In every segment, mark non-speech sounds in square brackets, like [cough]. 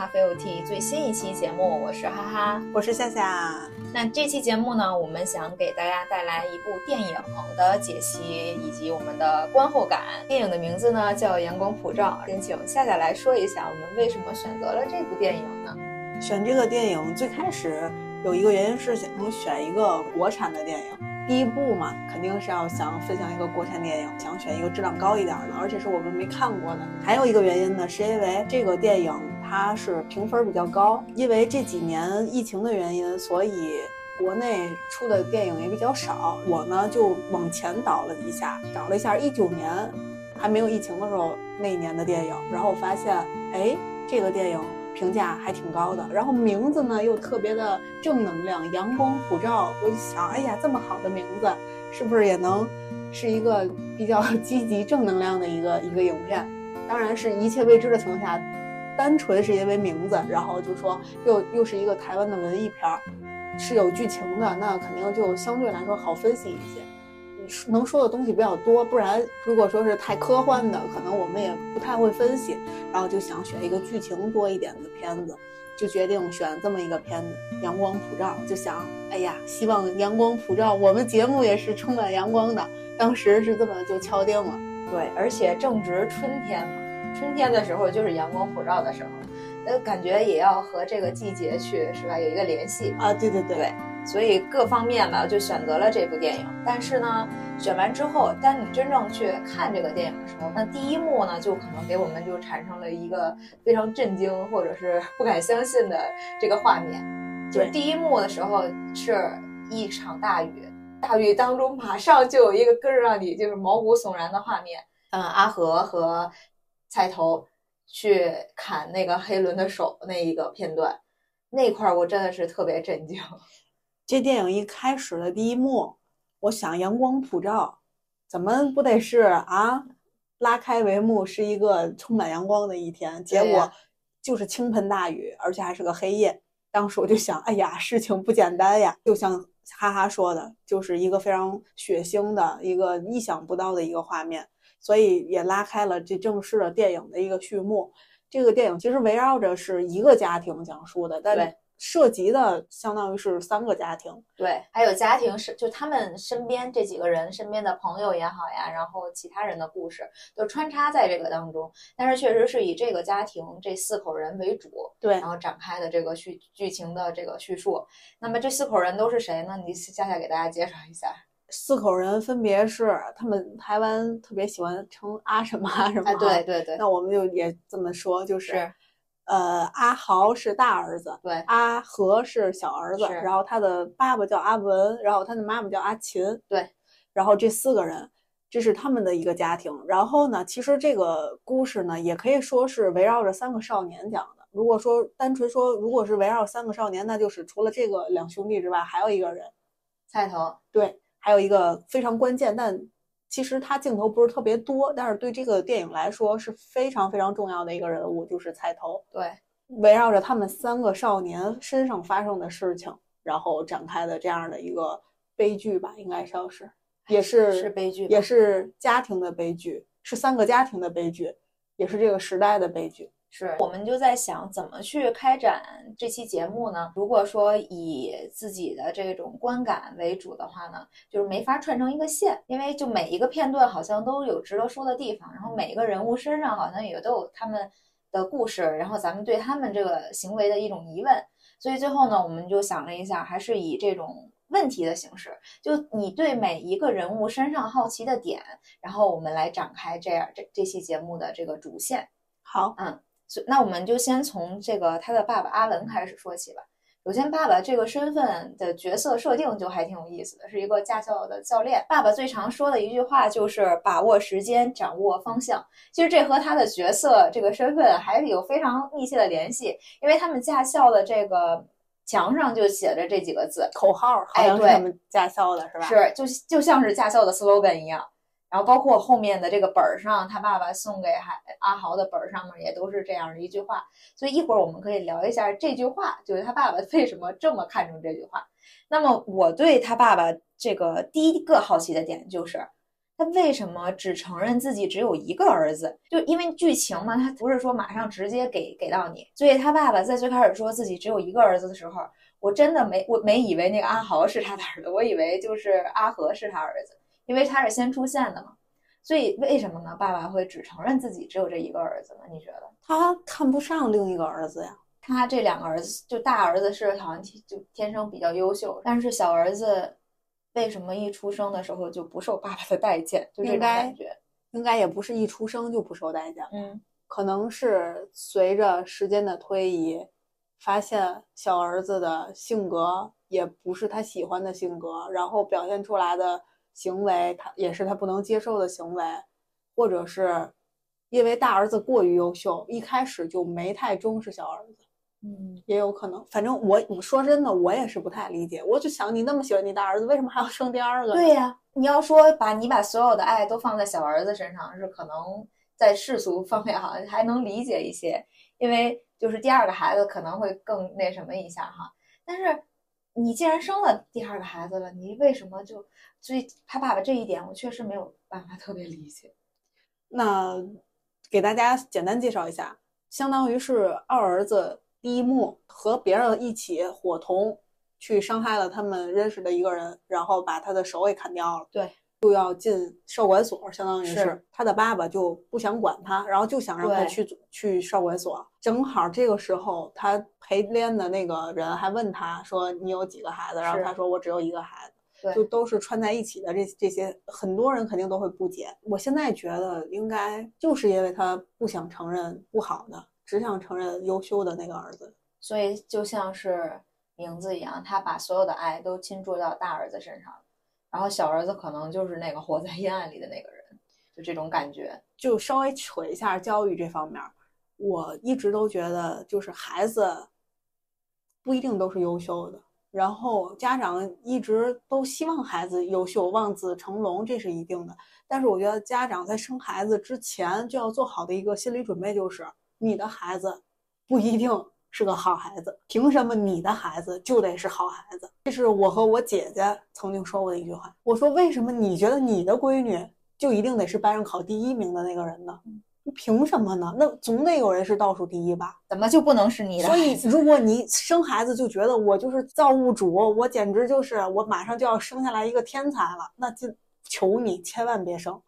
咖啡 OT 最新一期节目，我是哈哈，我是夏夏。那这期节目呢，我们想给大家带来一部电影的解析以及我们的观后感。电影的名字呢叫《阳光普照》，先请夏夏来说一下我们为什么选择了这部电影呢？选这个电影最开始有一个原因是想选一个国产的电影。第一部嘛，肯定是要想分享一个国产电影，想选一个质量高一点的，而且是我们没看过的。还有一个原因呢，是因为这个电影它是评分比较高，因为这几年疫情的原因，所以国内出的电影也比较少。我呢就往前倒了一下，找了一下一九年还没有疫情的时候那一年的电影，然后发现，哎，这个电影。评价还挺高的，然后名字呢又特别的正能量，阳光普照。我就想，哎呀，这么好的名字，是不是也能是一个比较 [laughs] 积极正能量的一个一个影片？当然是一切未知的情况下，单纯是因为名字，然后就说又又是一个台湾的文艺片儿，是有剧情的，那肯定就相对来说好分析一些。能说的东西比较多，不然如果说是太科幻的，可能我们也不太会分析。然后就想选一个剧情多一点的片子，就决定选这么一个片子《阳光普照》。就想，哎呀，希望阳光普照，我们节目也是充满阳光的。当时是这么就敲定了。对，而且正值春天嘛，春天的时候就是阳光普照的时候，呃，感觉也要和这个季节去是吧有一个联系啊？对对对。所以各方面吧，就选择了这部电影。但是呢，选完之后，当你真正去看这个电影的时候，那第一幕呢，就可能给我们就产生了一个非常震惊或者是 [laughs] 不敢相信的这个画面。就是第一幕的时候是一场大雨，大雨当中马上就有一个更让你就是毛骨悚然的画面。嗯，阿和和菜头去砍那个黑伦的手那一个片段，那块儿我真的是特别震惊。这电影一开始的第一幕，我想阳光普照，怎么不得是啊？拉开帷幕是一个充满阳光的一天，结果就是倾盆大雨，而且还是个黑夜。当时我就想，哎呀，事情不简单呀！就像哈哈说的，就是一个非常血腥的一个意想不到的一个画面，所以也拉开了这正式的电影的一个序幕。这个电影其实围绕着是一个家庭讲述的，但。涉及的相当于是三个家庭，对，还有家庭是就他们身边这几个人身边的朋友也好呀，然后其他人的故事都穿插在这个当中，但是确实是以这个家庭这四口人为主，对，然后展开的这个叙剧情的这个叙述。那么这四口人都是谁呢？你夏夏给大家介绍一下。四口人分别是他们台湾特别喜欢称阿什么阿什么，哎对对对，那我们就也这么说，就是。呃，阿豪是大儿子，对，阿和是小儿子，然后他的爸爸叫阿文，然后他的妈妈叫阿琴，对，然后这四个人，这是他们的一个家庭。然后呢，其实这个故事呢，也可以说是围绕着三个少年讲的。如果说单纯说，如果是围绕三个少年，那就是除了这个两兄弟之外，还有一个人，菜头，对，还有一个非常关键，但。其实他镜头不是特别多，但是对这个电影来说是非常非常重要的一个人物，就是菜头。对，围绕着他们三个少年身上发生的事情，然后展开的这样的一个悲剧吧，应该说是，也是是悲剧，也是家庭的悲剧，是三个家庭的悲剧，也是这个时代的悲剧。是，我们就在想怎么去开展这期节目呢？如果说以自己的这种观感为主的话呢，就是没法串成一个线，因为就每一个片段好像都有值得说的地方，然后每一个人物身上好像也都有他们的故事，然后咱们对他们这个行为的一种疑问，所以最后呢，我们就想了一下，还是以这种问题的形式，就你对每一个人物身上好奇的点，然后我们来展开这样这这期节目的这个主线。好，嗯。那我们就先从这个他的爸爸阿文开始说起吧。首先，爸爸这个身份的角色设定就还挺有意思的，是一个驾校的教练。爸爸最常说的一句话就是“把握时间，掌握方向”。其实这和他的角色这个身份还有非常密切的联系，因为他们驾校的这个墙上就写着这几个字口号，好像是他们驾校的是吧？是，就就像是驾校的 slogan 一样。然后包括后面的这个本儿上，他爸爸送给海阿豪的本儿上面也都是这样的一句话，所以一会儿我们可以聊一下这句话，就是他爸爸 [laughs] 为什么这么看重这句话。那么我对他爸爸这个第一个好奇的点就是，他为什么只承认自己只有一个儿子？就因为剧情嘛，他不是说马上直接给给到你。所以他爸爸在最开始说自己只有一个儿子的时候，我真的没我没以为那个阿豪是他的儿子，我以为就是阿和是他儿子，因为他是先出现的嘛。所以为什么呢？爸爸会只承认自己只有这一个儿子呢？你觉得？他看不上另一个儿子呀？他这两个儿子，就大儿子是好像就天生比较优秀，但是小儿子。为什么一出生的时候就不受爸爸的待见？就这种感觉，应该也不是一出生就不受待见。嗯，可能是随着时间的推移，发现小儿子的性格也不是他喜欢的性格，然后表现出来的行为，他也是他不能接受的行为，或者是因为大儿子过于优秀，一开始就没太重视小儿子。嗯，也有可能。反正我，你说真的，我也是不太理解。我就想，你那么喜欢你大儿子，为什么还要生第二个？对呀，你要说把你把所有的爱都放在小儿子身上，是可能在世俗方面好像还能理解一些，因为就是第二个孩子可能会更那什么一下哈。但是你既然生了第二个孩子了，你为什么就所以他爸爸这一点，我确实没有办法特别理解。那给大家简单介绍一下，相当于是二儿子。第一幕和别人一起伙同去伤害了他们认识的一个人，然后把他的手给砍掉了。对，就要进少管所，相当于是他的爸爸就不想管他，然后就想让他去去少管所。正好这个时候，他陪练的那个人还问他说：“你有几个孩子？”然后他说：“我只有一个孩子。”就都是串在一起的。这这些很多人肯定都会不解。我现在觉得应该就是因为他不想承认不好的。只想承认优秀的那个儿子，所以就像是名字一样，他把所有的爱都倾注到大儿子身上，然后小儿子可能就是那个活在阴暗里的那个人，就这种感觉。就稍微扯一下教育这方面，我一直都觉得，就是孩子不一定都是优秀的，然后家长一直都希望孩子优秀，望子成龙，这是一定的。但是我觉得家长在生孩子之前就要做好的一个心理准备就是。你的孩子不一定是个好孩子，凭什么你的孩子就得是好孩子？这是我和我姐姐曾经说过的一句话。我说，为什么你觉得你的闺女就一定得是班上考第一名的那个人呢？凭什么呢？那总得有人是倒数第一吧？怎么就不能是你的？所以，如果你生孩子就觉得我就是造物主，我简直就是我马上就要生下来一个天才了，那就求你千万别生。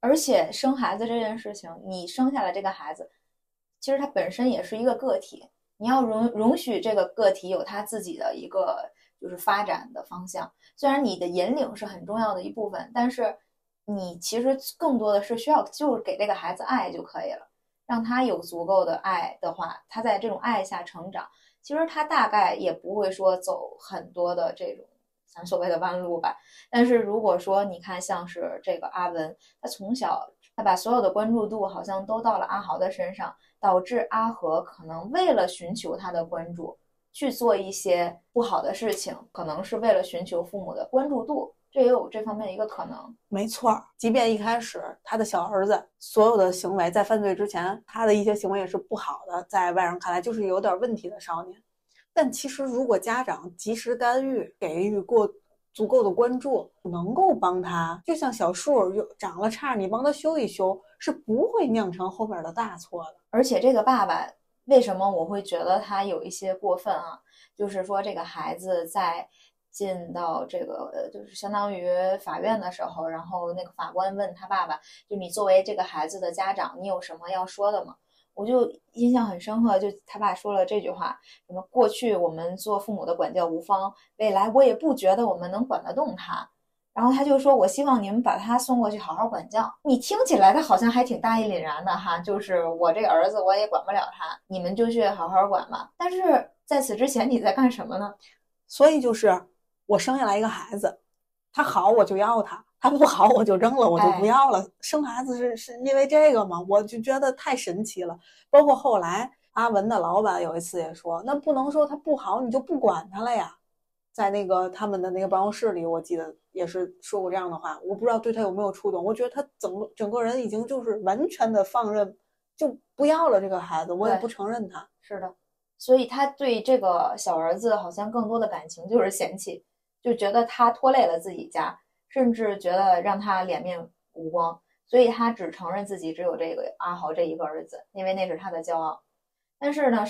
而且，生孩子这件事情，你生下来这个孩子。其实他本身也是一个个体，你要容容许这个个体有他自己的一个就是发展的方向。虽然你的引领是很重要的一部分，但是你其实更多的是需要就是给这个孩子爱就可以了，让他有足够的爱的话，他在这种爱下成长，其实他大概也不会说走很多的这种咱所谓的弯路吧。但是如果说你看像是这个阿文，他从小他把所有的关注度好像都到了阿豪的身上。导致阿和可能为了寻求他的关注，去做一些不好的事情，可能是为了寻求父母的关注度，这也有这方面一个可能。没错，即便一开始他的小儿子所有的行为在犯罪之前，他的一些行为也是不好的，在外人看来就是有点问题的少年。但其实如果家长及时干预，给予过足够的关注，能够帮他，就像小树又长了叉，你帮他修一修，是不会酿成后边的大错的。而且这个爸爸为什么我会觉得他有一些过分啊？就是说这个孩子在进到这个呃，就是相当于法院的时候，然后那个法官问他爸爸，就你作为这个孩子的家长，你有什么要说的吗？我就印象很深刻，就他爸说了这句话：什么过去我们做父母的管教无方，未来我也不觉得我们能管得动他。然后他就说：“我希望你们把他送过去好好管教。”你听起来他好像还挺大义凛然的哈，就是我这儿子我也管不了他，你们就去好好管吧。但是在此之前你在干什么呢？所以就是我生下来一个孩子，他好我就要他，他不好我就扔了，我就不要了。生孩子是是因为这个吗？我就觉得太神奇了。包括后来阿文的老板有一次也说：“那不能说他不好你就不管他了呀。”在那个他们的那个办公室里，我记得也是说过这样的话。我不知道对他有没有触动。我觉得他整个整个人已经就是完全的放任，就不要了这个孩子，我也不承认他。是的，所以他对这个小儿子好像更多的感情就是嫌弃，就觉得他拖累了自己家，甚至觉得让他脸面无光，所以他只承认自己只有这个阿豪这一个儿子，因为那是他的骄傲。但是呢，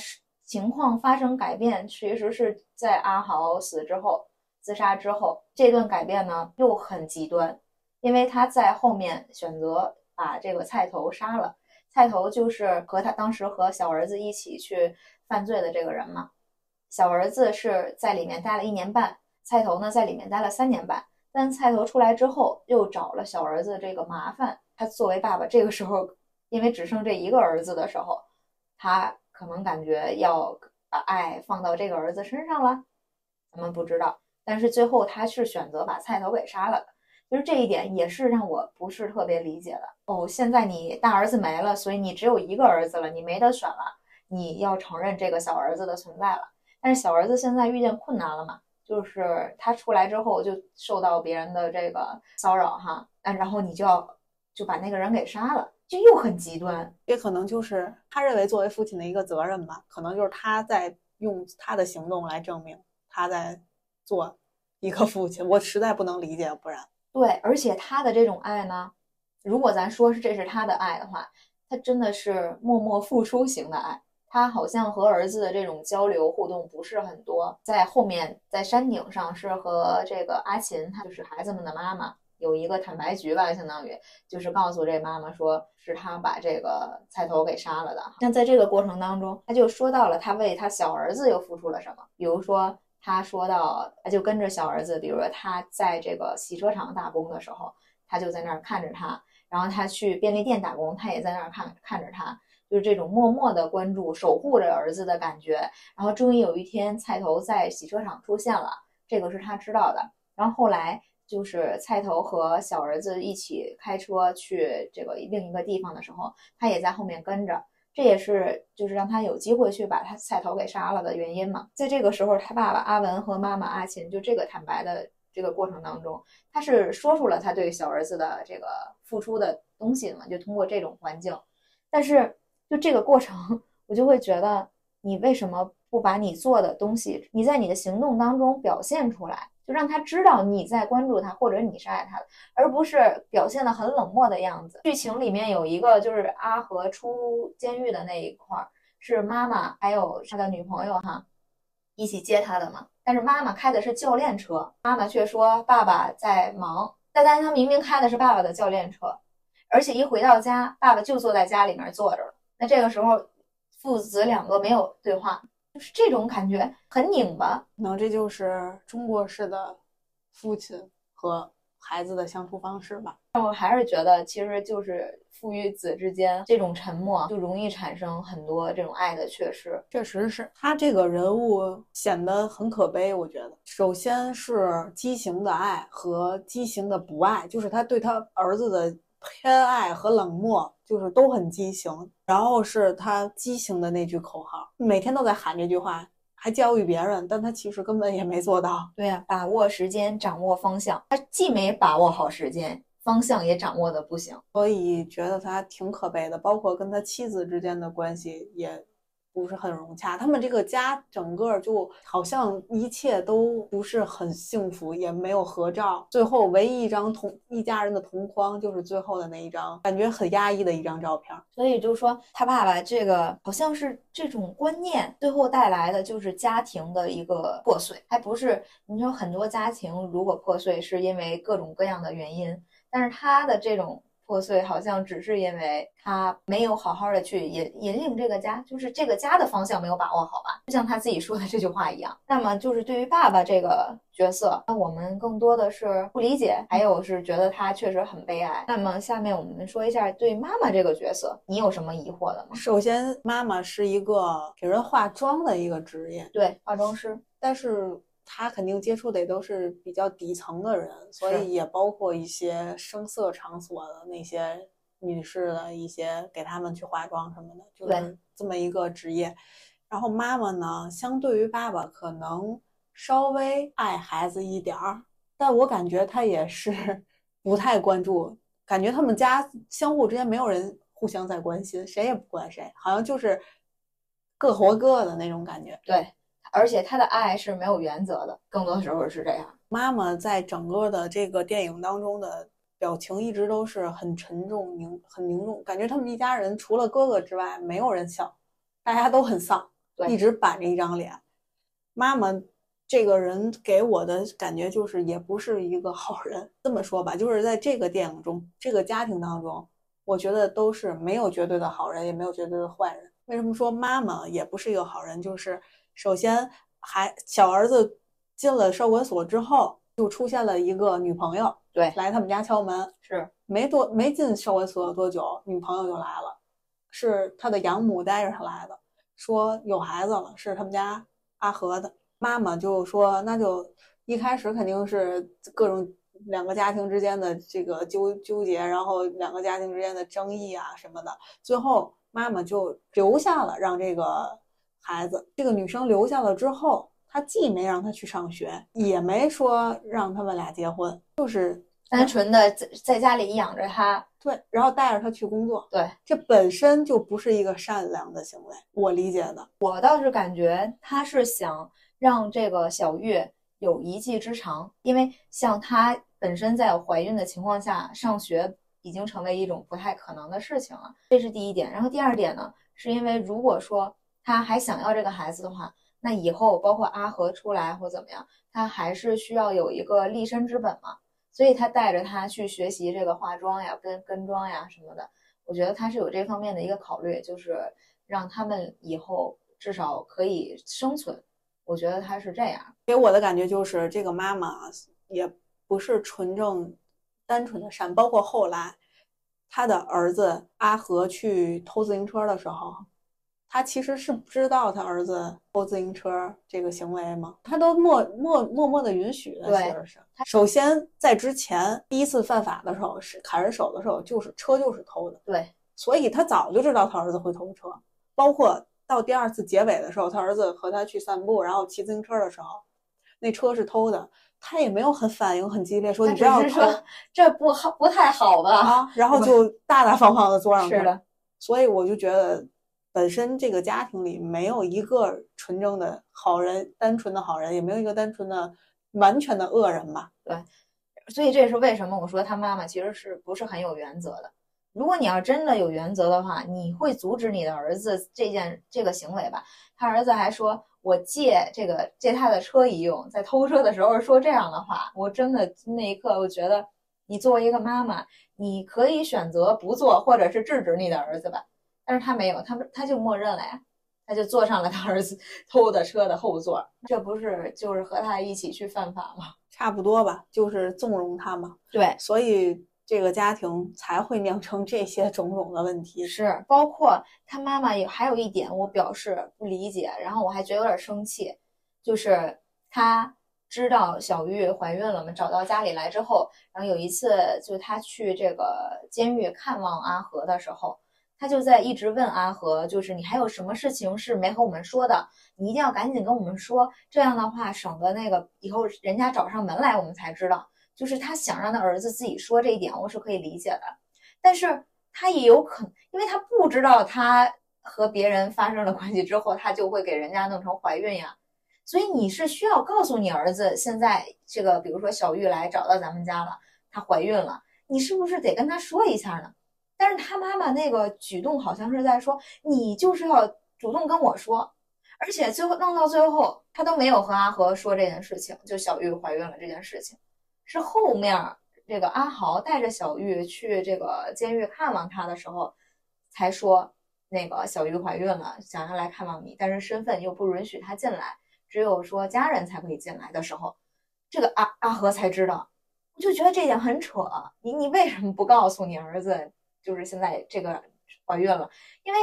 情况发生改变，其实是在阿豪死之后，自杀之后，这段改变呢又很极端，因为他在后面选择把这个菜头杀了。菜头就是和他当时和小儿子一起去犯罪的这个人嘛。小儿子是在里面待了一年半，菜头呢在里面待了三年半。但菜头出来之后，又找了小儿子这个麻烦。他作为爸爸，这个时候因为只剩这一个儿子的时候，他可能感觉要把爱放到这个儿子身上了。咱们不知道，但是最后他是选择把菜头给杀了的。其实这一点也是让我不是特别理解的哦。现在你大儿子没了，所以你只有一个儿子了，你没得选了，你要承认这个小儿子的存在了。但是小儿子现在遇见困难了嘛？就是他出来之后就受到别人的这个骚扰哈，那然后你就要就把那个人给杀了，就又很极端。也可能就是他认为作为父亲的一个责任吧，可能就是他在用他的行动来证明他在做一个父亲。我实在不能理解，不然对，而且他的这种爱呢，如果咱说是这是他的爱的话，他真的是默默付出型的爱。他好像和儿子的这种交流互动不是很多，在后面在山顶上是和这个阿琴，她就是孩子们的妈妈，有一个坦白局吧，相当于就是告诉这妈妈说是他把这个菜头给杀了的。那在这个过程当中，他就说到了他为他小儿子又付出了什么，比如说他说到他就跟着小儿子，比如说他在这个洗车场打工的时候，他就在那儿看着他，然后他去便利店打工，他也在那儿看看着他。就是这种默默的关注、守护着儿子的感觉，然后终于有一天，菜头在洗车场出现了，这个是他知道的。然后后来就是菜头和小儿子一起开车去这个另一个地方的时候，他也在后面跟着，这也是就是让他有机会去把他菜头给杀了的原因嘛。在这个时候，他爸爸阿文和妈妈阿琴就这个坦白的这个过程当中，他是说出了他对小儿子的这个付出的东西嘛，就通过这种环境，但是。就这个过程，我就会觉得，你为什么不把你做的东西，你在你的行动当中表现出来，就让他知道你在关注他，或者你是爱他的，而不是表现的很冷漠的样子。剧情里面有一个就是阿和出监狱的那一块儿，是妈妈还有他的女朋友哈一起接他的嘛，但是妈妈开的是教练车，妈妈却说爸爸在忙，但但是他明明开的是爸爸的教练车，而且一回到家，爸爸就坐在家里面坐着了。那这个时候，父子两个没有对话，就是这种感觉很拧巴。可能这就是中国式的父亲和孩子的相处方式吧。但我还是觉得，其实就是父与子之间这种沉默，就容易产生很多这种爱的缺失。确实是他这个人物显得很可悲。我觉得，首先是畸形的爱和畸形的不爱，就是他对他儿子的。偏爱和冷漠就是都很畸形，然后是他畸形的那句口号，每天都在喊这句话，还教育别人，但他其实根本也没做到。对呀，把握时间，掌握方向，他既没把握好时间，方向也掌握的不行，所以觉得他挺可悲的。包括跟他妻子之间的关系也。不是很融洽，他们这个家整个就好像一切都不是很幸福，也没有合照。最后唯一一张同一家人的同框，就是最后的那一张，感觉很压抑的一张照片。所以就说他爸爸这个好像是这种观念，最后带来的就是家庭的一个破碎，还不是你说很多家庭如果破碎是因为各种各样的原因，但是他的这种。破碎好像只是因为他没有好好的去引引领这个家，就是这个家的方向没有把握好吧？就像他自己说的这句话一样。那么就是对于爸爸这个角色，那我们更多的是不理解，还有是觉得他确实很悲哀。那么下面我们说一下对妈妈这个角色，你有什么疑惑的吗？首先，妈妈是一个给人化妆的一个职业，对，化妆师，但是。他肯定接触的也都是比较底层的人，所以也包括一些声色场所的那些女士的一些给他们去化妆什么的，就是这么一个职业。然后妈妈呢，相对于爸爸可能稍微爱孩子一点儿，但我感觉他也是 [laughs] 不太关注，感觉他们家相互之间没有人互相在关心，谁也不管谁，好像就是各活各的那种感觉。对。而且他的爱是没有原则的，更多的时候是这样。妈妈在整个的这个电影当中的表情一直都是很沉重、凝很凝重，感觉他们一家人除了哥哥之外没有人笑，大家都很丧，对一直板着一张脸。妈妈这个人给我的感觉就是也不是一个好人。这么说吧，就是在这个电影中，这个家庭当中，我觉得都是没有绝对的好人，也没有绝对的坏人。为什么说妈妈也不是一个好人？就是首先还小儿子进了少管所之后，就出现了一个女朋友，对来他们家敲门，是。没多没进少管所多久，女朋友就来了，是他的养母带着他来的，说有孩子了，是他们家阿和的。妈妈就说，那就一开始肯定是各种两个家庭之间的这个纠纠结，然后两个家庭之间的争议啊什么的，最后妈妈就留下了，让这个孩子，这个女生留下了之后，她既没让她去上学，也没说让他们俩结婚，就是单纯的在在家里养着她，对，然后带着她去工作，对这本身就不是一个善良的行为，我理解的。我倒是感觉他是想让这个小玉有一技之长，因为像她本身在有怀孕的情况下上学，已经成为一种不太可能的事情了，这是第一点。然后第二点呢，是因为如果说他还想要这个孩子的话，那以后包括阿和出来或怎么样，他还是需要有一个立身之本嘛。所以他带着他去学习这个化妆呀、跟跟妆呀什么的，我觉得他是有这方面的一个考虑，就是让他们以后至少可以生存。我觉得他是这样。给我的感觉就是，这个妈妈也不是纯正、单纯的善。包括后来，他的儿子阿和去偷自行车的时候，他其实是不知道他儿子偷自行车这个行为吗？他都默默默默的允许的，其实是。首先在之前第一次犯法的时候，是砍人手的时候，就是车就是偷的，对，所以他早就知道他儿子会偷车。包括到第二次结尾的时候，他儿子和他去散步，然后骑自行车的时候，那车是偷的，他也没有很反应很激烈，说你不要偷这不好不太好吧？啊，然后就大大方方的坐上去。是的，所以我就觉得，本身这个家庭里没有一个纯正的好人，单纯的好人，也没有一个单纯的完全的恶人吧。对所以这也是为什么我说他妈妈其实是不是很有原则的。如果你要真的有原则的话，你会阻止你的儿子这件这个行为吧？他儿子还说我借这个借他的车一用，在偷车的时候说这样的话，我真的那一刻我觉得，你作为一个妈妈，你可以选择不做，或者是制止你的儿子吧。但是他没有，他他就默认了呀，他就坐上了他儿子偷的车的后座，这不是就是和他一起去犯法吗？差不多吧，就是纵容他嘛。对，所以这个家庭才会酿成这些种种的问题。是，包括他妈妈也还有一点我表示不理解，然后我还觉得有点生气，就是他知道小玉怀孕了嘛，找到家里来之后，然后有一次就是他去这个监狱看望阿和的时候，他就在一直问阿和，就是你还有什么事情是没和我们说的，你一定要赶紧跟我们说，这样的话省得那个以后人家找上门来我们才知道。就是他想让他儿子自己说这一点，我是可以理解的，但是他也有可能，因为他不知道他和别人发生了关系之后，他就会给人家弄成怀孕呀。所以你是需要告诉你儿子，现在这个，比如说小玉来找到咱们家了，她怀孕了，你是不是得跟他说一下呢？但是他妈妈那个举动好像是在说，你就是要主动跟我说，而且最后弄到最后，他都没有和阿和说这件事情，就小玉怀孕了这件事情。是后面这个阿豪带着小玉去这个监狱看望他的时候，才说那个小玉怀孕了，想要来看望你，但是身份又不允许他进来，只有说家人才可以进来的时候，这个阿阿和才知道，我就觉得这点很扯。你你为什么不告诉你儿子，就是现在这个怀孕了？因为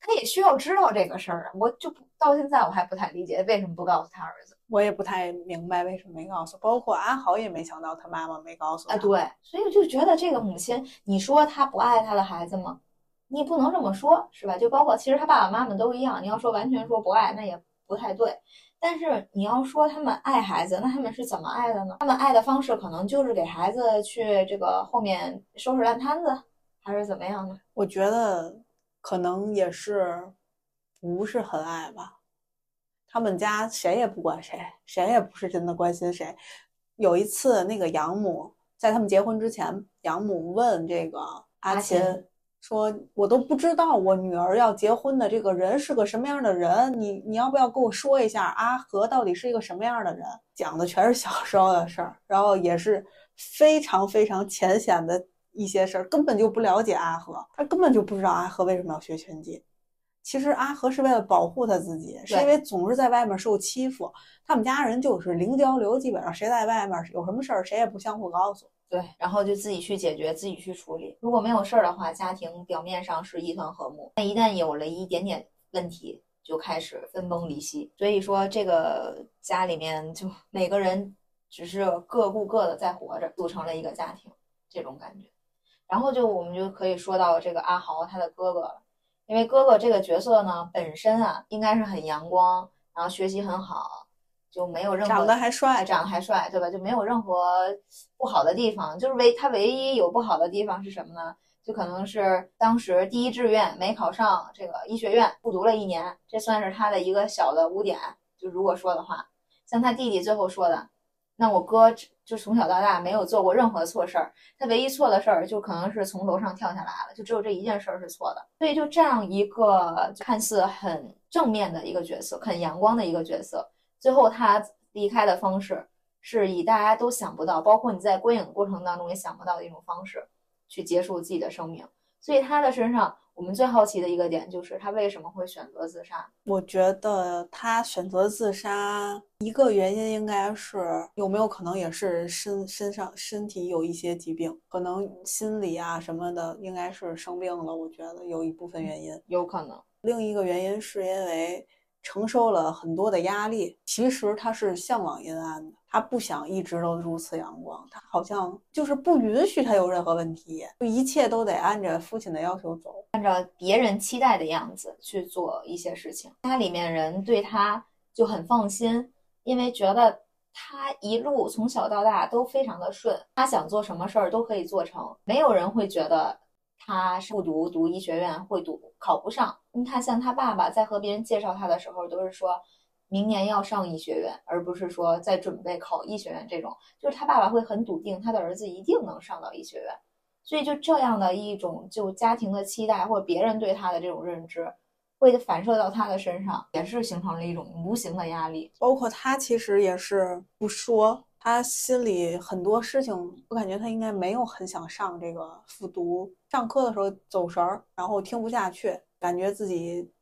他也需要知道这个事儿啊。我就到现在我还不太理解为什么不告诉他儿子。我也不太明白为什么没告诉，包括阿豪也没想到他妈妈没告诉他。啊，对，所以我就觉得这个母亲，你说她不爱她的孩子吗？你也不能这么说，是吧？就包括其实他爸爸妈妈都一样，你要说完全说不爱，那也不太对。但是你要说他们爱孩子，那他们是怎么爱的呢？他们爱的方式可能就是给孩子去这个后面收拾烂摊子，还是怎么样呢？我觉得可能也是不是很爱吧。他们家谁也不管谁，谁也不是真的关心谁。有一次，那个养母在他们结婚之前，养母问这个阿琴说：“我都不知道我女儿要结婚的这个人是个什么样的人，你你要不要跟我说一下阿和到底是一个什么样的人？”讲的全是小时候的事儿，然后也是非常非常浅显的一些事儿，根本就不了解阿和，他根本就不知道阿和为什么要学拳击。其实阿和是为了保护他自己，是因为总是在外面受欺负。他们家人就是零交流，基本上谁在外面有什么事儿，谁也不相互告诉。对，然后就自己去解决，自己去处理。如果没有事儿的话，家庭表面上是一团和睦，但一旦有了一点点问题，就开始分崩离析。所以说，这个家里面就每个人只是各顾各的在活着，组成了一个家庭，这种感觉。然后就我们就可以说到这个阿豪他的哥哥了，因为哥哥这个角色呢，本身啊应该是很阳光，然后学习很好，就没有任何长得还帅，长得还帅，对吧？就没有任何不好的地方，就是唯他唯一有不好的地方是什么呢？就可能是当时第一志愿没考上这个医学院，复读了一年，这算是他的一个小的污点。就如果说的话，像他弟弟最后说的，那我哥就从小到大没有做过任何错事儿，他唯一错的事儿就可能是从楼上跳下来了，就只有这一件事儿是错的。所以就这样一个看似很正面的一个角色，很阳光的一个角色，最后他离开的方式是以大家都想不到，包括你在观影过程当中也想不到的一种方式去结束自己的生命。所以他的身上，我们最好奇的一个点就是他为什么会选择自杀。我觉得他选择自杀一个原因应该是有没有可能也是身身上身体有一些疾病，可能心理啊什么的，应该是生病了。我觉得有一部分原因，有可能另一个原因是因为承受了很多的压力。其实他是向往阴暗的，他不想一直都如此阳光，他好像就是不允许他有任何问题，就一切都得按着父亲的要求走。按照别人期待的样子去做一些事情，家里面人对他就很放心，因为觉得他一路从小到大都非常的顺，他想做什么事儿都可以做成，没有人会觉得他是不读读医学院会读考不上。你看，像他爸爸在和别人介绍他的时候，都是说明年要上医学院，而不是说在准备考医学院这种，就是他爸爸会很笃定他的儿子一定能上到医学院。所以就这样的一种就家庭的期待或者别人对他的这种认知，会反射到他的身上，也是形成了一种无形的压力。包括他其实也是不说，他心里很多事情，我感觉他应该没有很想上这个复读。上课的时候走神儿，然后听不下去，感觉自己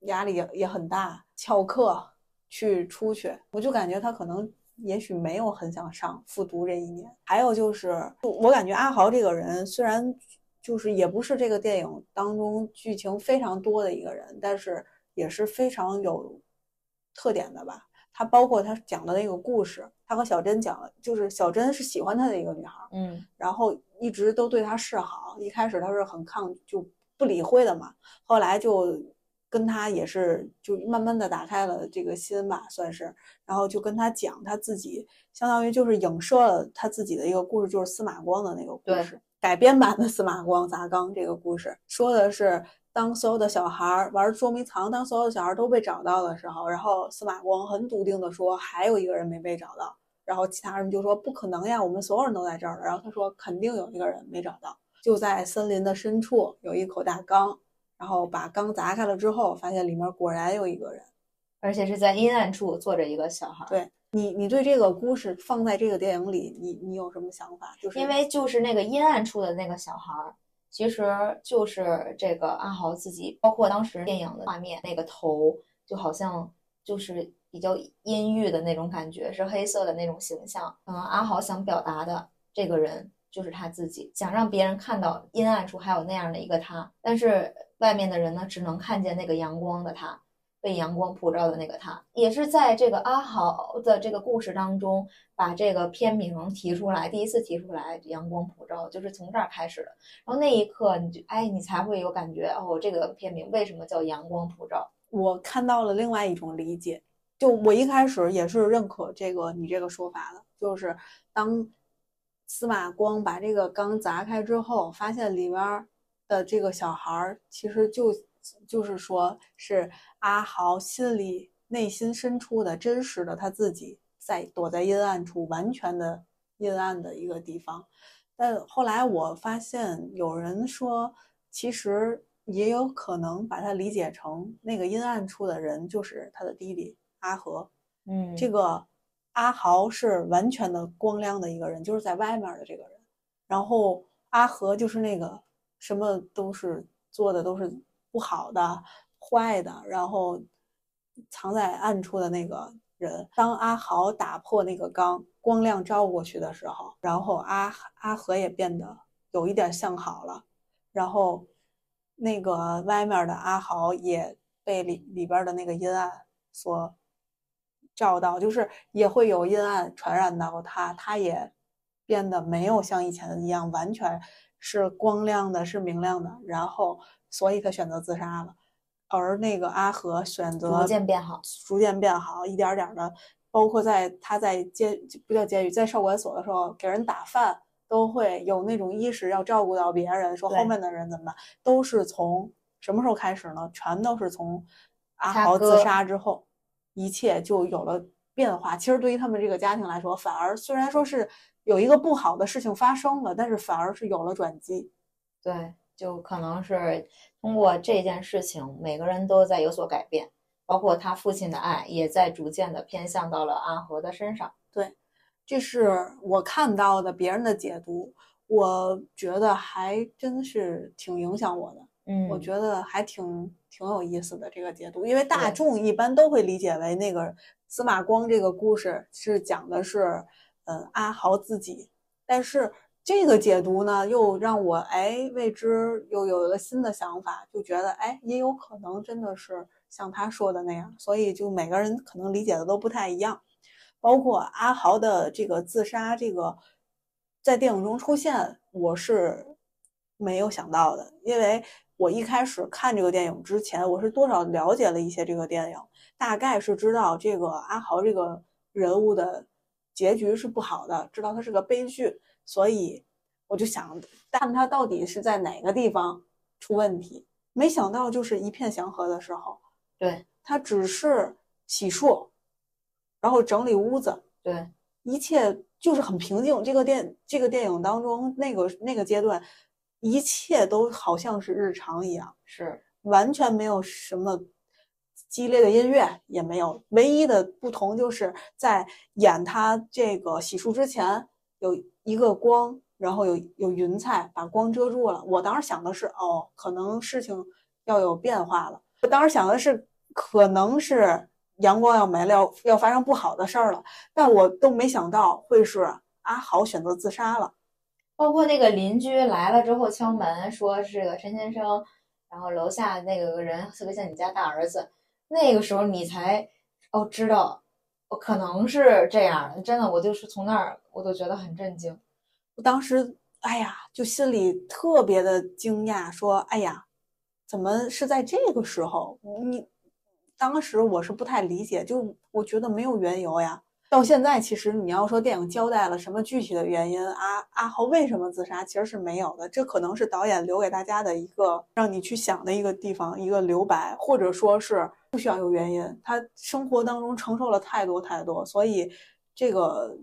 压力也也很大，翘课去出去，我就感觉他可能。也许没有很想上复读这一年，还有就是，我感觉阿豪这个人虽然就是也不是这个电影当中剧情非常多的一个人，但是也是非常有特点的吧。他包括他讲的那个故事，他和小珍讲了，就是小珍是喜欢他的一个女孩，嗯，然后一直都对他示好。一开始他是很抗就不理会的嘛，后来就。跟他也是，就慢慢的打开了这个心吧，算是，然后就跟他讲他自己，相当于就是影射了他自己的一个故事，就是司马光的那个故事，改编版的司马光砸缸这个故事，说的是当所有的小孩玩捉迷藏，当所有的小孩都被找到的时候，然后司马光很笃定的说还有一个人没被找到，然后其他人就说不可能呀，我们所有人都在这儿了，然后他说肯定有一个人没找到，就在森林的深处有一口大缸。然后把缸砸开了之后，发现里面果然有一个人，而且是在阴暗处坐着一个小孩。对你，你对这个故事放在这个电影里，你你有什么想法？就是因为就是那个阴暗处的那个小孩，其实就是这个阿豪自己，包括当时电影的画面，那个头就好像就是比较阴郁的那种感觉，是黑色的那种形象。可能，阿豪想表达的这个人就是他自己，想让别人看到阴暗处还有那样的一个他，但是。外面的人呢，只能看见那个阳光的他，被阳光普照的那个他，也是在这个阿豪的这个故事当中，把这个片名提出来，第一次提出来“阳光普照”，就是从这儿开始的。然后那一刻，你就哎，你才会有感觉哦，这个片名为什么叫“阳光普照”？我看到了另外一种理解，就我一开始也是认可这个你这个说法的，就是当司马光把这个缸砸开之后，发现里面。的这个小孩儿，其实就就是说，是阿豪心里内心深处的真实的他自己，在躲在阴暗处，完全的阴暗的一个地方。但后来我发现有人说，其实也有可能把它理解成那个阴暗处的人就是他的弟弟阿和。嗯，这个阿豪是完全的光亮的一个人，就是在外面的这个人。然后阿和就是那个什么都是做的都是不好的、坏的，然后藏在暗处的那个人。当阿豪打破那个缸，光亮照过去的时候，然后阿阿和也变得有一点向好了，然后那个外面的阿豪也被里里边的那个阴暗所照到，就是也会有阴暗传染到他，他也变得没有像以前一样完全是光亮的，是明亮的，然后所以他选择自杀了。而那个阿和选择逐渐变好，逐渐变好，一点点的，包括在他在监不叫监狱，在少管所的时候给人打饭，都会有那种意识要照顾到别人，说后面的人怎么办，都是从什么时候开始呢？全都是从阿豪自杀之后，一切就有了变化。其实对于他们这个家庭来说，反而虽然说是有一个不好的事情发生了，但是反而是有了转机。对，就可能是通过这件事情，每个人都在有所改变，包括他父亲的爱也在逐渐的偏向到了阿和的身上。对这是我看到的别人的解读，我觉得还真是挺影响我的。嗯我觉得还挺挺有意思的这个解读，因为大众一般都会理解为那个司马光这个故事是讲的是，呃，阿豪自己，但是这个解读呢，又让我哎为之又有了新的想法，就觉得哎也有可能真的是像他说的那样，所以就每个人可能理解的都不太一样，包括阿豪的这个自杀这个在电影中出现，我是没有想到的，因为我一开始看这个电影之前，我是多少了解了一些这个电影，大概是知道这个阿豪这个人物的结局是不好的，知道他是个悲剧，所以我就想看他到底是在哪个地方出问题。没想到就是一片祥和的时候，对他只是洗漱，然后整理屋子，对，一切就是很平静。这个电这个电影当中那个那个阶段，一切都好像是日常一样，是完全没有什么激烈的音乐，也没有。唯一的不同就是在演他这个洗漱之前有一个光，然后有有云彩把光遮住了。我当时想的是，哦，可能事情要有变化了。我当时想的是，可能是阳光要没了，要要发生不好的事儿了。但我都没想到会是阿豪选择自杀了。包括那个邻居来了之后敲门，说是个陈先生，然后楼下那个人特别像你家大儿子，那个时候你才哦知道，可能是这样，真的，我就是从那儿我都觉得很震惊。我当时，哎呀，就心里特别的惊讶，说，哎呀，怎么是在这个时候？你当时我是不太理解，就我觉得没有缘由呀。到现在，其实你要说电影交代了什么具体的原因，阿阿豪为什么自杀，其实是没有的。这可能是导演留给大家的一个让你去想的一个地方，一个留白，或者说是不需要有原因。他生活当中承受了太多太多，所以这个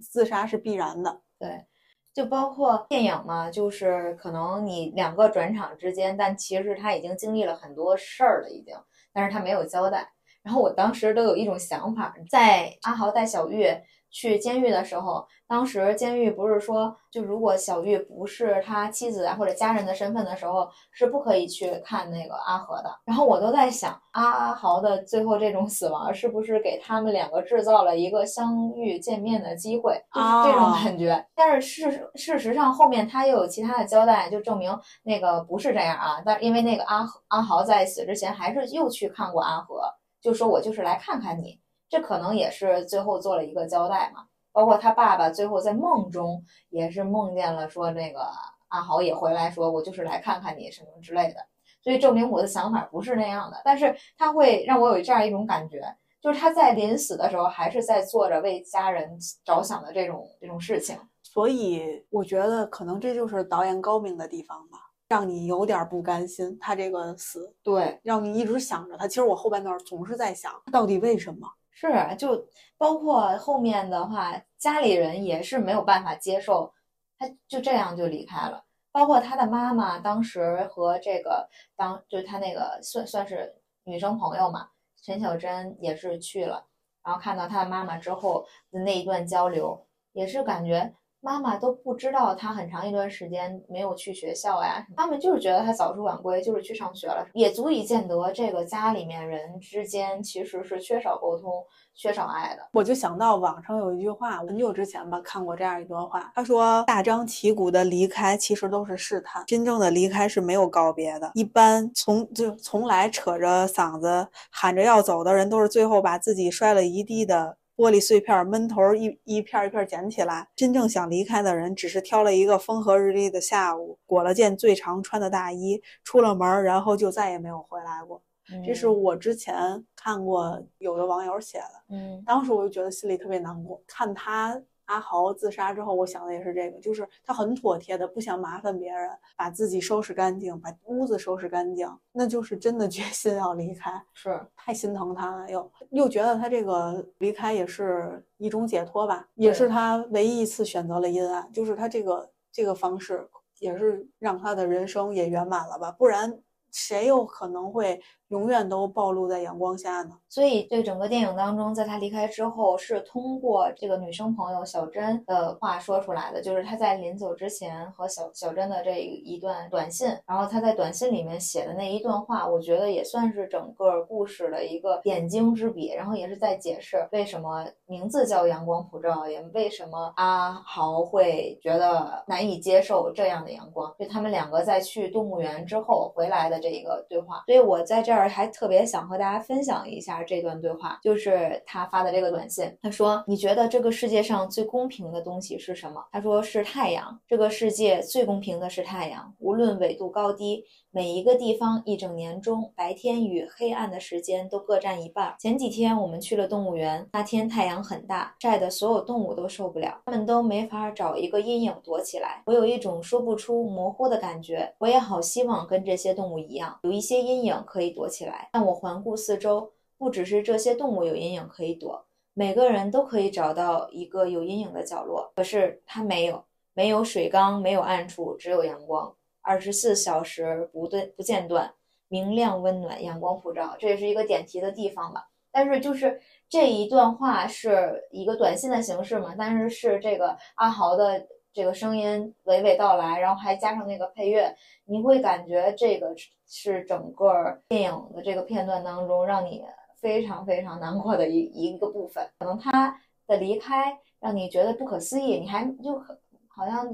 自杀是必然的。对，就包括电影嘛，就是可能你两个转场之间，但其实他已经经历了很多事儿了，已经，但是他没有交代。然后我当时都有一种想法，在阿豪带小玉去监狱的时候，当时监狱不是说，就如果小玉不是他妻子啊或者家人的身份的时候，是不可以去看那个阿和的。然后我都在想，阿豪的最后这种死亡，是不是给他们两个制造了一个相遇见面的机会？就是这种哦感觉。但是事事实上，后面他又有其他的交代，就证明那个不是这样啊。但因为那个阿阿豪在死之前还是又去看过阿和，就说我就是来看看你。这可能也是最后做了一个交代嘛。包括他爸爸最后在梦中也是梦见了说那个阿豪也回来说，我就是来看看你什么之类的。所以证明我的想法不是那样的，但是他会让我有这样一种感觉，就是他在临死的时候还是在做着为家人着想的这种这种事情。所以我觉得可能这就是导演高明的地方吧，让你有点不甘心他这个死，对，让你一直想着他。其实我后半段总是在想，到底为什么？是，就包括后面的话，家里人也是没有办法接受，他就这样就离开了。包括他的妈妈当时和这个当就他那个算算是女生朋友嘛，陈小珍也是去了，然后看到他的妈妈之后的那一段交流，也是感觉。妈妈都不知道他很长一段时间没有去学校呀，他们就是觉得他早出晚归，就是去上学了，也足以见得这个家里面人之间其实是缺少沟通、缺少爱的。我就想到网上有一句话，很久之前吧看过这样一段话，他说：“大张旗鼓的离开其实都是试探，真正的离开是没有告别的。一般从就从来扯着嗓子喊着要走的人，都是最后把自己摔了一地的。”玻璃碎片闷头一一片一片捡起来。真正想离开的人，只是挑了一个风和日丽的下午，裹了件最常穿的大衣，出了门，然后就再也没有回来过。这是我之前看过有的网友写的，嗯，当时我就觉得心里特别难过，看他。阿豪自杀之后，我想的也是这个，就是他很妥帖的，不想麻烦别人，把自己收拾干净，把屋子收拾干净，那就是真的决心要离开，[laughs] 是太心疼他了，又又觉得他这个离开也是一种解脱吧，也是他唯一一次选择了阴暗，就是他这个这个方式也是让他的人生也圆满了吧，不然谁又可能会？永远都暴露在阳光下呢。所以，这整个电影当中，在他离开之后，是通过这个女生朋友小珍的话说出来的，就是他在临走之前和小小珍的这一段短信，然后他在短信里面写的那一段话，我觉得也算是整个故事的一个点睛之笔，然后也是在解释为什么名字叫阳光普照，也为什么阿豪会觉得难以接受这样的阳光，就他们两个在去动物园之后回来的这一个对话。所以我在这。还特别想和大家分享一下这段对话，就是他发的这个短信。他说：“你觉得这个世界上最公平的东西是什么？”他说：“是太阳。这个世界最公平的是太阳，无论纬度高低，每一个地方一整年中白天与黑暗的时间都各占一半。前几天我们去了动物园，那天太阳很大，晒得所有动物都受不了，它们都没法找一个阴影躲起来。我有一种说不出模糊的感觉，我也好希望跟这些动物一样，有一些阴影可以躲。”起来，但我环顾四周，不只是这些动物有阴影可以躲，每个人都可以找到一个有阴影的角落。可是他没有，没有水缸，没有暗处，只有阳光，二十四小时不断不间断，明亮温暖，阳光普照。这也是一个点题的地方吧。但是就是这一段话是一个短信的形式嘛，但是是这个阿豪的。这个声音娓娓道来，然后还加上那个配乐，你会感觉这个是整个电影的这个片段当中让你非常非常难过的一一个部分。可能他的离开让你觉得不可思议，你还就好像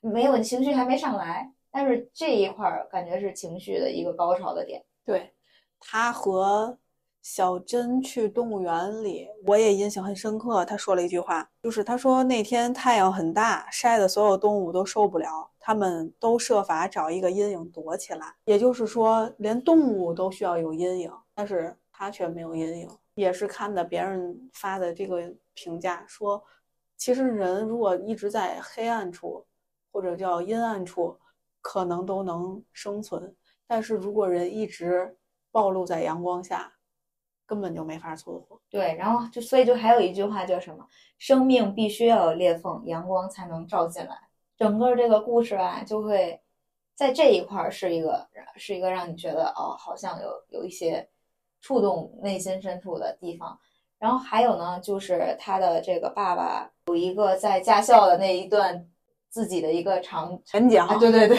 没有情绪还没上来，但是这一块儿感觉是情绪的一个高潮的点。对他和。小珍去动物园里，我也印象很深刻。他说了一句话，就是他说那天太阳很大，晒的所有动物都受不了，他们都设法找一个阴影躲起来。也就是说，连动物都需要有阴影，但是他却没有阴影。也是看的别人发的这个评价说，其实人如果一直在黑暗处，或者叫阴暗处，可能都能生存。但是如果人一直暴露在阳光下，根本就没法存活。对，然后就所以就还有一句话叫什么？生命必须要有裂缝，阳光才能照进来。整个这个故事啊，就会在这一块儿是一个是一个让你觉得哦，好像有有一些触动内心深处的地方。然后还有呢，就是他的这个爸爸有一个在驾校的那一段自己的一个长演讲，对对对，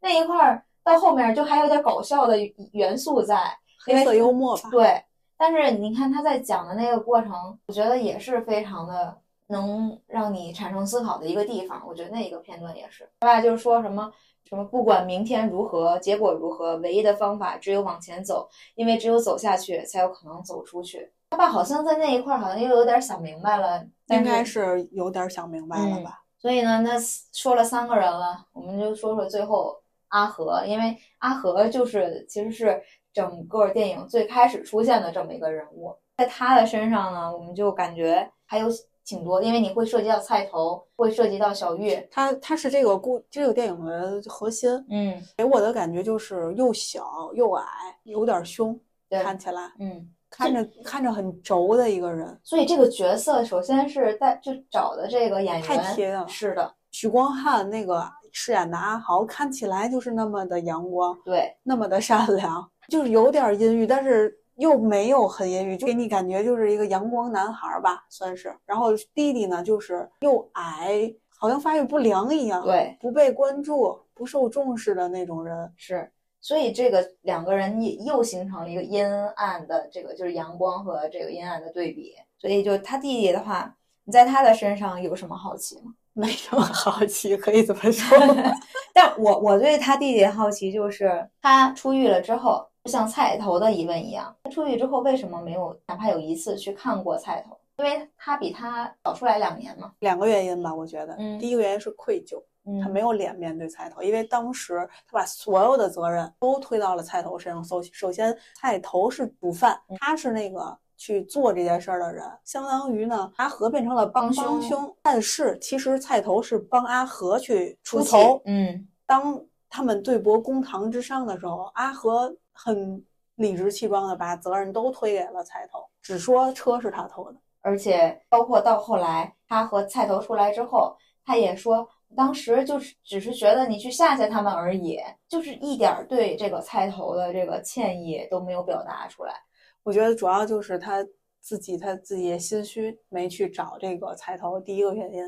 那一块儿到后面就还有点搞笑的元素在。黑色幽默吧，对。但是你看他在讲的那个过程，我觉得也是非常的能让你产生思考的一个地方。我觉得那一个片段也是，他爸就是说什么什么，不管明天如何，结果如何，唯一的方法只有往前走，因为只有走下去，才有可能走出去。他爸好像在那一块好像又有点想明白了，应该是有点想明白了吧。所以呢，那说了三个人了，我们就说说最后阿和，因为阿和就是其实是。整个电影最开始出现的这么一个人物，在他的身上呢，我们就感觉还有挺多，因为你会涉及到菜头，会涉及到小玉，他他是这个故这个电影的核心，嗯，给我的感觉就是又小又矮，有点凶，看起来，嗯，看着看着很轴的一个人。所以这个角色首先是在就找的这个演员太贴了。是的，许光汉那个饰演的阿豪看起来就是那么的阳光，对，那么的善良，就是有点阴郁，但是又没有很阴郁，就给你感觉就是一个阳光男孩吧，算是。然后弟弟呢，就是又矮，好像发育不良一样，对，不被关注、不受重视的那种人。是，所以这个两个人又形成了一个阴暗的这个就是阳光和这个阴暗的对比。所以就他弟弟的话，你在他的身上有什么好奇吗？[laughs] 没什么好奇，可以这么说。[laughs] 但我我对他弟弟的好奇就是他出狱了之后。就像菜头的疑问一样，他出狱之后为什么没有哪怕有一次去看过菜头？因为他比他早出来两年嘛。两个原因吧，我觉得，嗯，第一个原因是愧疚，他没有脸面对菜头，因为当时他把所有的责任都推到了菜头身上。首首先，菜头是主犯，他是那个去做这件事儿的人，相当于呢，阿和变成了帮凶。但是其实菜头是帮阿和去出头。嗯，当他们对簿公堂之上的时候，阿和。很理直气壮的把责任都推给了菜头，只说车是他偷的，而且包括到后来他和菜头出来之后，他也说当时就是只是觉得你去吓吓他们而已，就是一点对这个菜头的这个歉意都没有表达出来。我觉得主要就是他自己他自己也心虚，没去找这个菜头。第一个原因，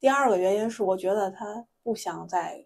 第二个原因是我觉得他不想再。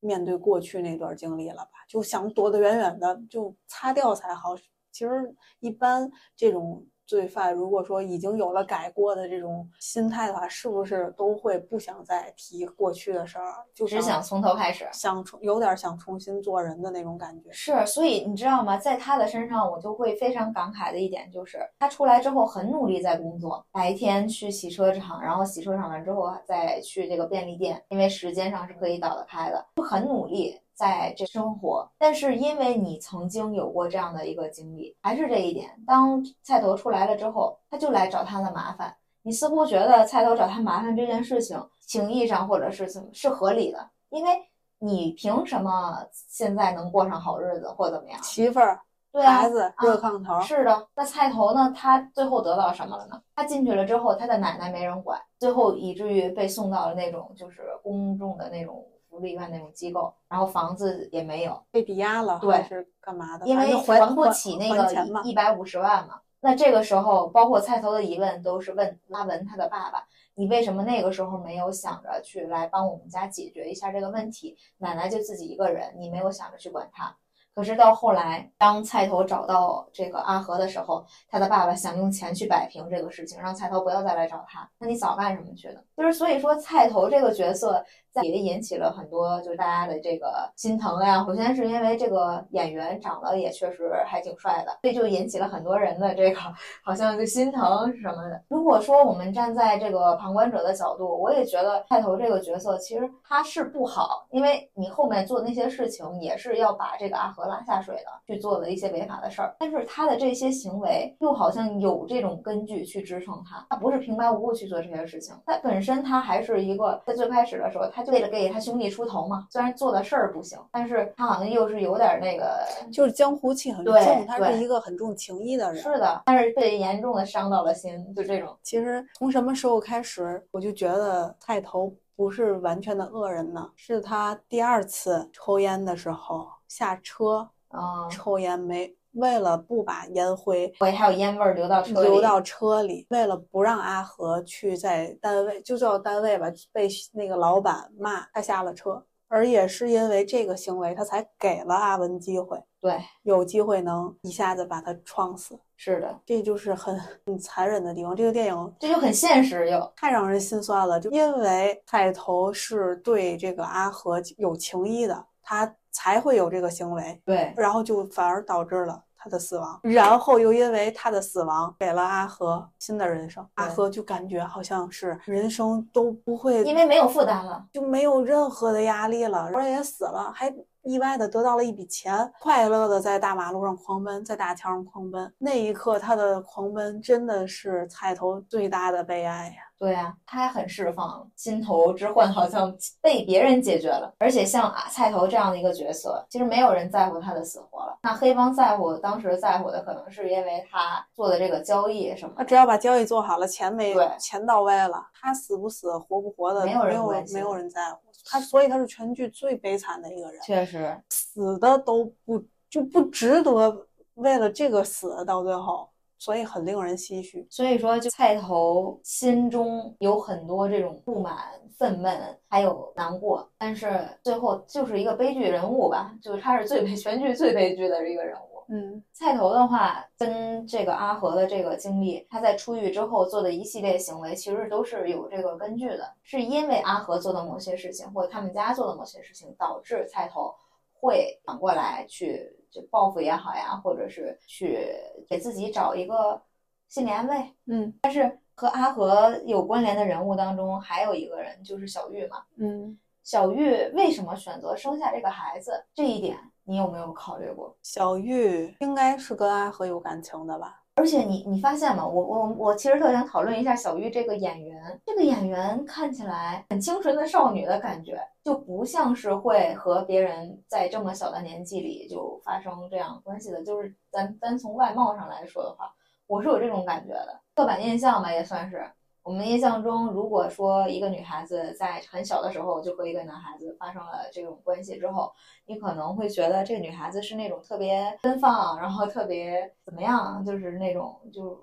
面对过去那段经历了吧，就想躲得远远的，就擦掉才好。其实一般这种。罪犯如果说已经有了改过的这种心态的话，是不是都会不想再提过去的事儿，就只想从头开始，想重有点想重新做人的那种感觉。是，所以你知道吗？在他的身上，我就会非常感慨的一点就是，他出来之后很努力在工作，白天去洗车场，然后洗车场完之后再去这个便利店，因为时间上是可以倒得开的，就很努力。在这生活，但是因为你曾经有过这样的一个经历，还是这一点。当菜头出来了之后，他就来找他的麻烦。你似乎觉得菜头找他麻烦这件事情，情义上或者是怎么是合理的？因为你凭什么现在能过上好日子或怎么样？媳妇儿、对啊孩子、热炕头。是的，那菜头呢？他最后得到什么了呢？他进去了之后，他的奶奶没人管，最后以至于被送到了那种就是公众的那种。福利院那种机构，然后房子也没有，被抵押了，对，是干嘛的？因为还不起那个一百五十万嘛。那这个时候，包括菜头的疑问都是问拉文他的爸爸：“你为什么那个时候没有想着去来帮我们家解决一下这个问题？奶奶就自己一个人，你没有想着去管他。”可是到后来，当菜头找到这个阿和的时候，他的爸爸想用钱去摆平这个事情，让菜头不要再来找他。那你早干什么去了？就是所以说，菜头这个角色。也引起了很多就是大家的这个心疼呀。首先是因为这个演员长得也确实还挺帅的，所以就引起了很多人的这个好像就心疼什么的。如果说我们站在这个旁观者的角度，我也觉得派头这个角色其实他是不好，因为你后面做那些事情也是要把这个阿和拉下水的，去做了一些违法的事儿。但是他的这些行为又好像有这种根据去支撑他，他不是平白无故去做这些事情，他本身他还是一个在最开始的时候他。为了给他兄弟出头嘛，虽然做的事儿不行，但是他好像又是有点那个，就是江湖气很重，他是一个很重情义的人。是的，但是被严重的伤到了心，就这种。其实从什么时候开始，我就觉得菜头不是完全的恶人呢？是他第二次抽烟的时候下车啊，抽烟没。为了不把烟灰，还有烟味儿流到车里，流到车里，为了不让阿和去在单位，就叫单位吧，被那个老板骂，他下了车。而也是因为这个行为，他才给了阿文机会，对，有机会能一下子把他撞死。是的，这就是很很残忍的地方。这个电影这就很现实，又太让人心酸了。就因为海头是对这个阿和有情谊的，他才会有这个行为。对，然后就反而导致了。他的死亡，然后又因为他的死亡给了阿和新的人生，阿和就感觉好像是人生都不会，因为没有负担了，就没有任何的压力了。人也死了，还意外的得到了一笔钱，快乐的在大马路上狂奔，在大桥上狂奔。那一刻，他的狂奔真的是菜头最大的悲哀呀。对呀、他还很释放，心头之患好像被别人解决了。而且像啊菜头这样的一个角色，其实没有人在乎他的死活了。那黑帮在乎，当时在乎的可能是因为他做的这个交易什么的。他只要把交易做好了，钱没对钱到位了，他死不死、活不活的没有人没有没有人在乎。他所以他是全剧最悲惨的一个人，确实，死的都不就不值得为了这个死到最后，所以很令人唏嘘。所以说，就菜头心中有很多这种不满、愤懑，还有难过，但是最后就是一个悲剧人物吧，就是他是最悲 [laughs] 全剧最悲剧的一个人物。嗯菜头的话，跟这个阿和的这个经历，他在出狱之后做的一系列行为，其实都是有这个根据的，是因为阿和做的某些事情，或者他们家做的某些事情，导致菜头会反过来去就报复也好呀，或者是去给自己找一个心理安慰。嗯但是和阿和有关联的人物当中，还有一个人就是小玉嘛。嗯，小玉为什么选择生下这个孩子？这一点你有没有考虑过？小玉应该是跟阿和有感情的吧？而且你你发现吗？我我我其实特想讨论一下小玉这个演员，这个演员看起来很清纯的少女的感觉，就不像是会和别人在这么小的年纪里就发生这样关系的。就是咱咱从外貌上来说的话，我是有这种感觉的，刻板印象吧，也算是。我们印象中，如果说一个女孩子在很小的时候就和一个男孩子发生了这种关系之后，你可能会觉得这个女孩子是那种特别奔放，然后特别怎么样，就是那种就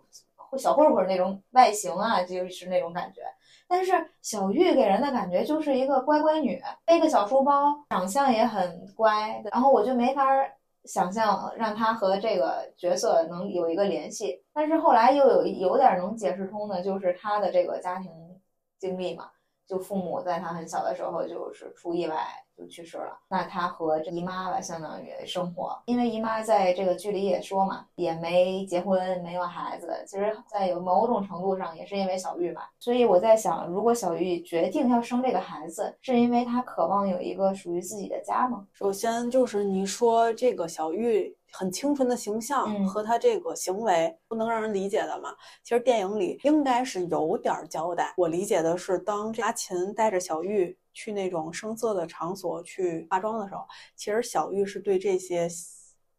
小混混那种外形啊，就是那种感觉。但是小玉给人的感觉就是一个乖乖女，背个小书包，长相也很乖，然后我就没法想象让她和这个角色能有一个联系。但是后来又有有点能解释通的，就是他的这个家庭经历嘛，就父母在他很小的时候就是出意外就去世了，那她和这姨妈吧，相当于生活，因为姨妈在这个剧里也说嘛，也没结婚，没有孩子，其实，在有某种程度上也是因为小玉嘛，所以我在想，如果小玉决定要生这个孩子，是因为她渴望有一个属于自己的家吗？首先就是你说这个小玉很清纯的形象嗯和她这个行为不能让人理解的嘛。其实电影里应该是有点儿交代。我理解的是，当阿琴带着小玉去那种声色的场所去化妆的时候，其实小玉是对这些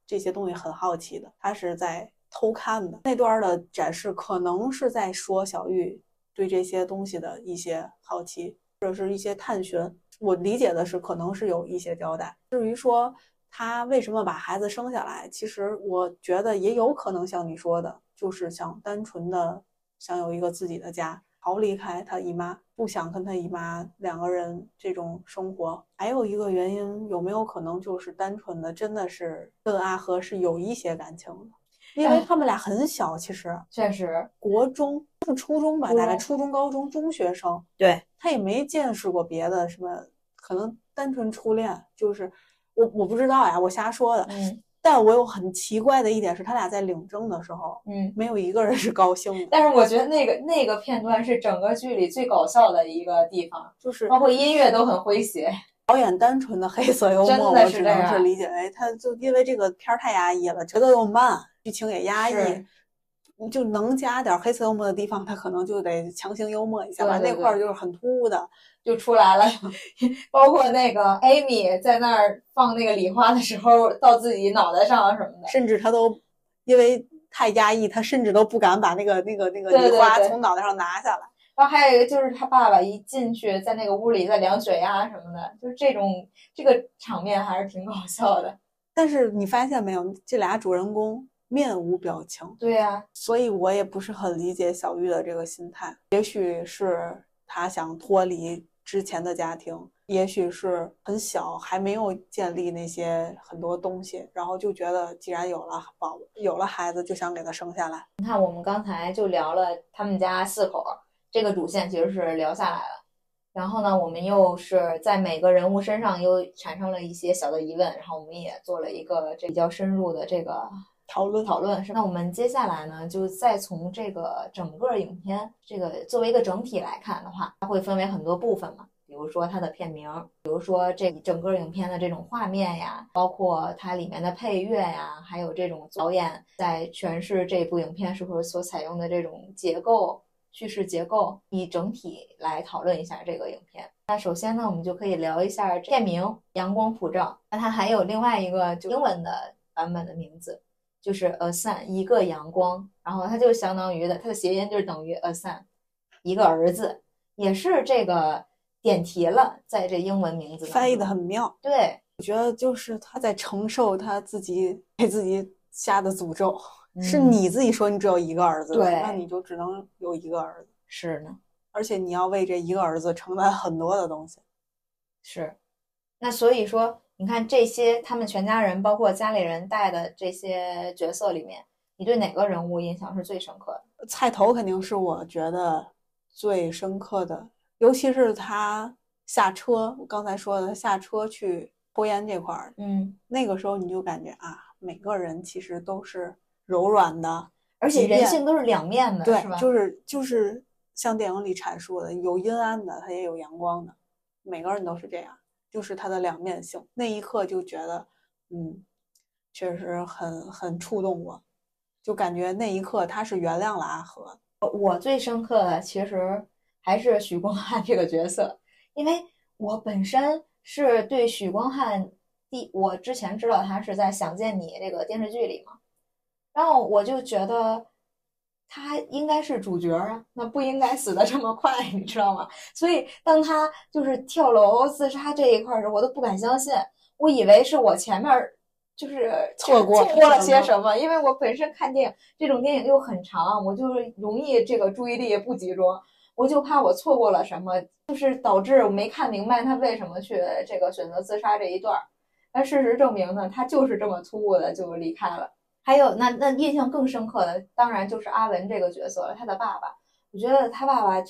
这些东西很好奇的，她是在偷看的。那段的展示可能是在说小玉对这些东西的一些好奇，或者是一些探寻。我理解的是，可能是有一些交代。至于说他为什么把孩子生下来，其实我觉得也有可能像你说的，就是想单纯的想有一个自己的家，逃离开他姨妈，不想跟他姨妈两个人这种生活。还有一个原因，有没有可能就是单纯的真的是跟阿和是有一些感情的？因为哎他们俩很小，其实确实，国中是初中吧，大概初中、高中、中学生。对，他也没见识过别的什么，可能单纯初恋，就是我我不知道呀，我瞎说的。嗯但我有很奇怪的一点是，他俩在领证的时候，嗯。没有一个人是高兴的，但是我觉得那个那个片段是整个剧里最搞笑的一个地方，就是包括音乐都很诙谐。[laughs] 导演单纯的黑色幽真默，的是这样我只能是理解为他就因为这个片儿太压抑了，节奏又慢，剧情也压抑是，你就能加点黑色幽默的地方，他可能就得强行幽默一下吧。对对那块儿就是很突兀的，就出来了 [laughs] [laughs] 包括那个 Amy 在那儿放那个礼花的时候，到自己脑袋上什么的，甚至他都因为太压抑，他甚至都不敢把那个那个那个礼花从脑袋上拿下来。然后还有一个就是他爸爸一进去，在那个屋里在量血压什么的，就是这种这个场面还是挺搞笑的。但是你发现没有，这俩主人公面无表情，对呀、所以我也不是很理解小玉的这个心态。也许是他想脱离之前的家庭，也许是很小还没有建立那些很多东西，然后就觉得既然有了宝有了孩子，就想给他生下来。你看我们刚才就聊了他们家四口这个主线，其实是聊下来了。然后呢，我们又是在每个人物身上又产生了一些小的疑问，然后我们也做了一个这比较深入的这个讨论讨论是。那我们接下来呢，就再从这个整个影片这个作为一个整体来看的话，它会分为很多部分嘛。比如说它的片名，比如说这整个影片的这种画面呀，包括它里面的配乐呀，还有这种导演在诠释这部影片时候所采用的这种结构、叙事结构，以整体来讨论一下这个影片。那首先呢，我们就可以聊一下片名《阳光普照》。那它还有另外一个就英文的版本的名字，就是 A Sun，一个阳光。然后它就相当于的，它的谐音就是等于 A Sun，一个儿子，也是这个点题了，在这英文名字翻译的很妙。对，我觉得就是他在承受他自己给自己下的诅咒。是你自己说你只有一个儿子，对，那你就只能有一个儿子。是呢，而且你要为这一个儿子承担很多的东西。是，那所以说，你看这些他们全家人，包括家里人带的这些角色里面，你对哪个人物印象是最深刻的？菜头肯定是我觉得最深刻的，尤其是他下车，我刚才说的他下车去抽烟这块儿，嗯，那个时候你就感觉啊，每个人其实都是。柔软的，而且人性都是两面的，对，是吧？就是就是像电影里阐述的，有阴暗的，它也有阳光的，每个人都是这样，就是它的两面性。那一刻就觉得，嗯，确实很很触动我，就感觉那一刻他是原谅了阿和。我最深刻的其实还是许光汉这个角色，因为我本身是对许光汉第，我之前知道他是在《想见你》这个电视剧里嘛。然后我就觉得他应该是主角啊，那不应该死的这么快，你知道吗？所以当他就是跳楼自杀这一块时，我都不敢相信。我以为是我前面就是错过错过了些什么，因为我本身看电影这种电影又很长，我就是容易这个注意力不集中，我就怕我错过了什么，就是导致我没看明白他为什么去这个选择自杀这一段。但事实证明呢，他就是这么突兀的就离开了。还有那那印象更深刻的，当然就是阿文这个角色了。他的爸爸，我觉得他爸爸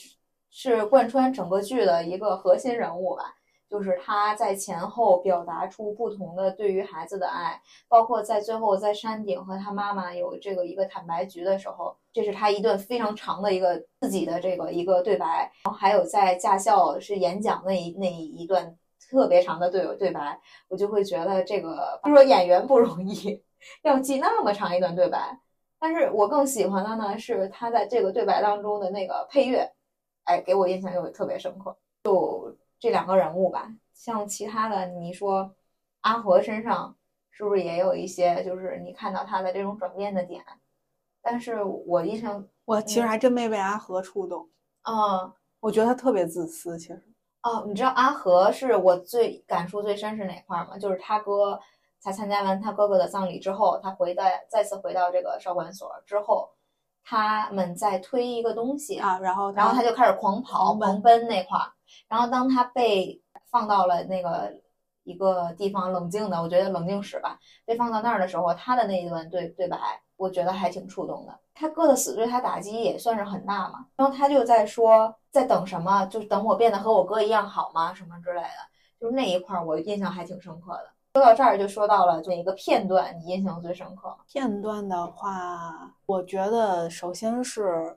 是贯穿整个剧的一个核心人物吧。就是他在前后表达出不同的对于孩子的爱，包括在最后在山顶和他妈妈有这个一个坦白局的时候，这是他一段非常长的一个自己的这个一个对白。然后还有在驾校是演讲那一那一段特别长的对对白，我就会觉得这个就说演员不容易。[laughs] 要记那么长一段对白，但是我更喜欢的呢是他在这个对白当中的那个配乐，哎，给我印象又特别深刻。就这两个人物吧，像其他的，你说阿和身上是不是也有一些，就是你看到他的这种转变的点？但是我印象，我其实还真没被阿和触动。嗯，我觉得他特别自私，其实。哦，你知道阿和是我最感触最深是哪块吗？就是他哥。他参加完他哥哥的葬礼之后，他回到再次回到这个少管所之后，他们在推一个东西啊，然后然后他就开始狂跑狂奔那块儿，然后当他被放到了那个一个地方冷静的，我觉得冷静室吧，被放到那儿的时候，他的那一段对对白，我觉得还挺触动的。他哥的死对他打击也算是很大嘛，然后他就在说在等什么，就是等我变得和我哥一样好吗？什么之类的，就是那一块儿我印象还挺深刻的。说到这儿就说到了哪个片段你印象最深刻？片段的话，我觉得首先是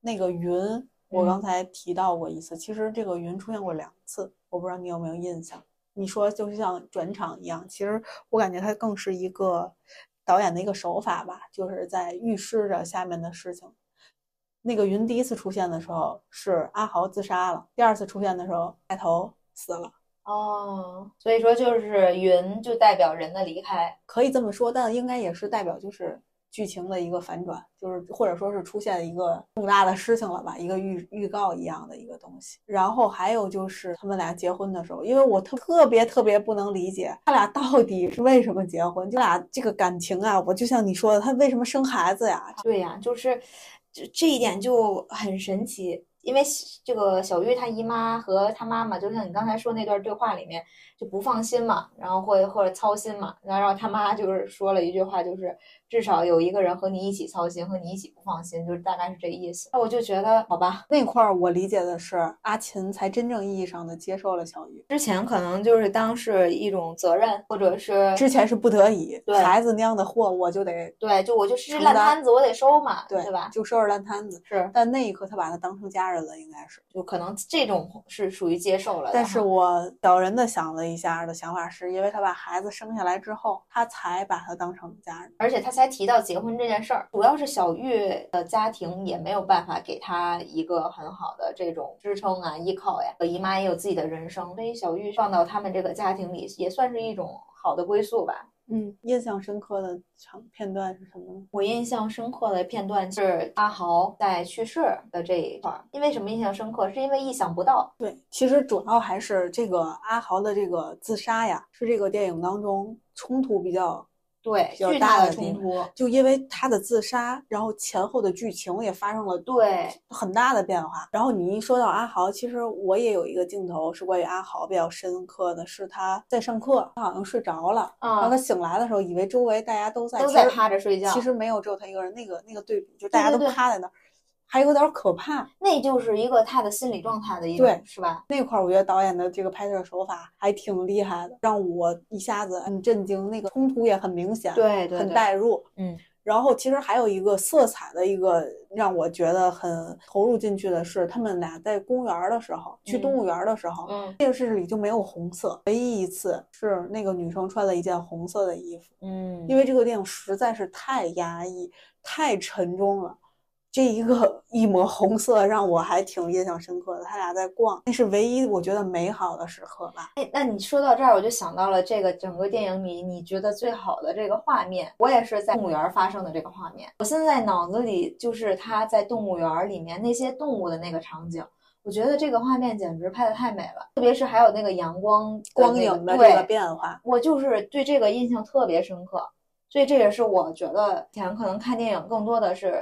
那个云，我刚才提到过一次，其实这个云出现过两次，我不知道你有没有印象。你说就像转场一样，其实我感觉它更是一个导演的一个手法吧，就是在预示着下面的事情。那个云第一次出现的时候是阿豪自杀了，第二次出现的时候带头死了。哦，所以说就是云就代表人的离开，可以这么说，但应该也是代表就是剧情的一个反转，就是或者说是出现一个重大的事情了吧，一个预预告一样的一个东西。然后还有就是他们俩结婚的时候，因为我特特别特别不能理解他俩到底是为什么结婚，就俩这个感情啊，我就像你说的，他为什么生孩子呀？对呀，就是这这一点就很神奇。因为这个小玉她姨妈和她妈妈，就像你刚才说那段对话里面，就不放心嘛，然后或或者操心嘛，然后她妈就是说了一句话，就是至少有一个人和你一起操心，和你一起不放心，就是大概是这意思。那我就觉得，好吧，那块儿我理解的是阿琴才真正意义上的接受了小玉，之前可能就是当是一种责任，或者是之前是不得已，对孩子那样的祸我就得对，就我就是烂摊子，我得收嘛，对对吧？就收拾烂摊子是，但那一刻他把他当成家人。人了，应该是。就可能这种是属于接受了。但是我小人的想了一下的想法是，因为他把孩子生下来之后，他才把他当成家人。而且他才提到结婚这件事儿，主要是小玉的家庭也没有办法给他一个很好的这种支撑啊、依靠呀。姨妈也有自己的人生，所以小玉放到他们这个家庭里，也算是一种好的归宿吧。嗯，印象深刻的场片段是什么呢？我印象深刻的片段是阿豪在去世的这一块儿，因为什么印象深刻？是因为意想不到。对，其实主要还是这个阿豪的这个自杀呀，是这个电影当中冲突比较对，比较巨大大的冲突。就因为他的自杀，然后前后的剧情也发生了对，很大的变化。然后你一说到阿豪，其实我也有一个镜头是关于阿豪比较深刻的，是他在上课，他好像睡着了，然后啊他，醒来的时候，以为周围大家都在，都在其实趴着睡觉其实没有，只有他一个人。那个那个对比，就大家都趴在那儿，还有点可怕。那就是一个他的心理状态的一对，是吧？那块儿我觉得导演的这个拍摄手法还挺厉害的，让我一下子很震惊。那个冲突也很明显，很对对对带入。嗯，然后其实还有一个色彩的一个让我觉得很投入进去的是，他们俩在公园儿的时候，去嗯动物园儿的时候，嗯电视里就没有红色，唯一一次是那个女生穿了一件红色的衣服，嗯，因为这个电影实在是太压抑、太沉重了。这一个一抹红色让我还挺印象深刻的。他俩在逛，那是唯一我觉得美好的时刻吧。哎，那你说到这儿，我就想到了这个整个电影里你觉得最好的这个画面，我也是在动物园发生的这个画面。我现在脑子里就是他在动物园里面那些动物的那个场景，我觉得这个画面简直拍的太美了，特别是还有那个阳光光那个影的这个变化，我就是对这个印象特别深刻，所以这也是我觉得以前可能看电影更多的是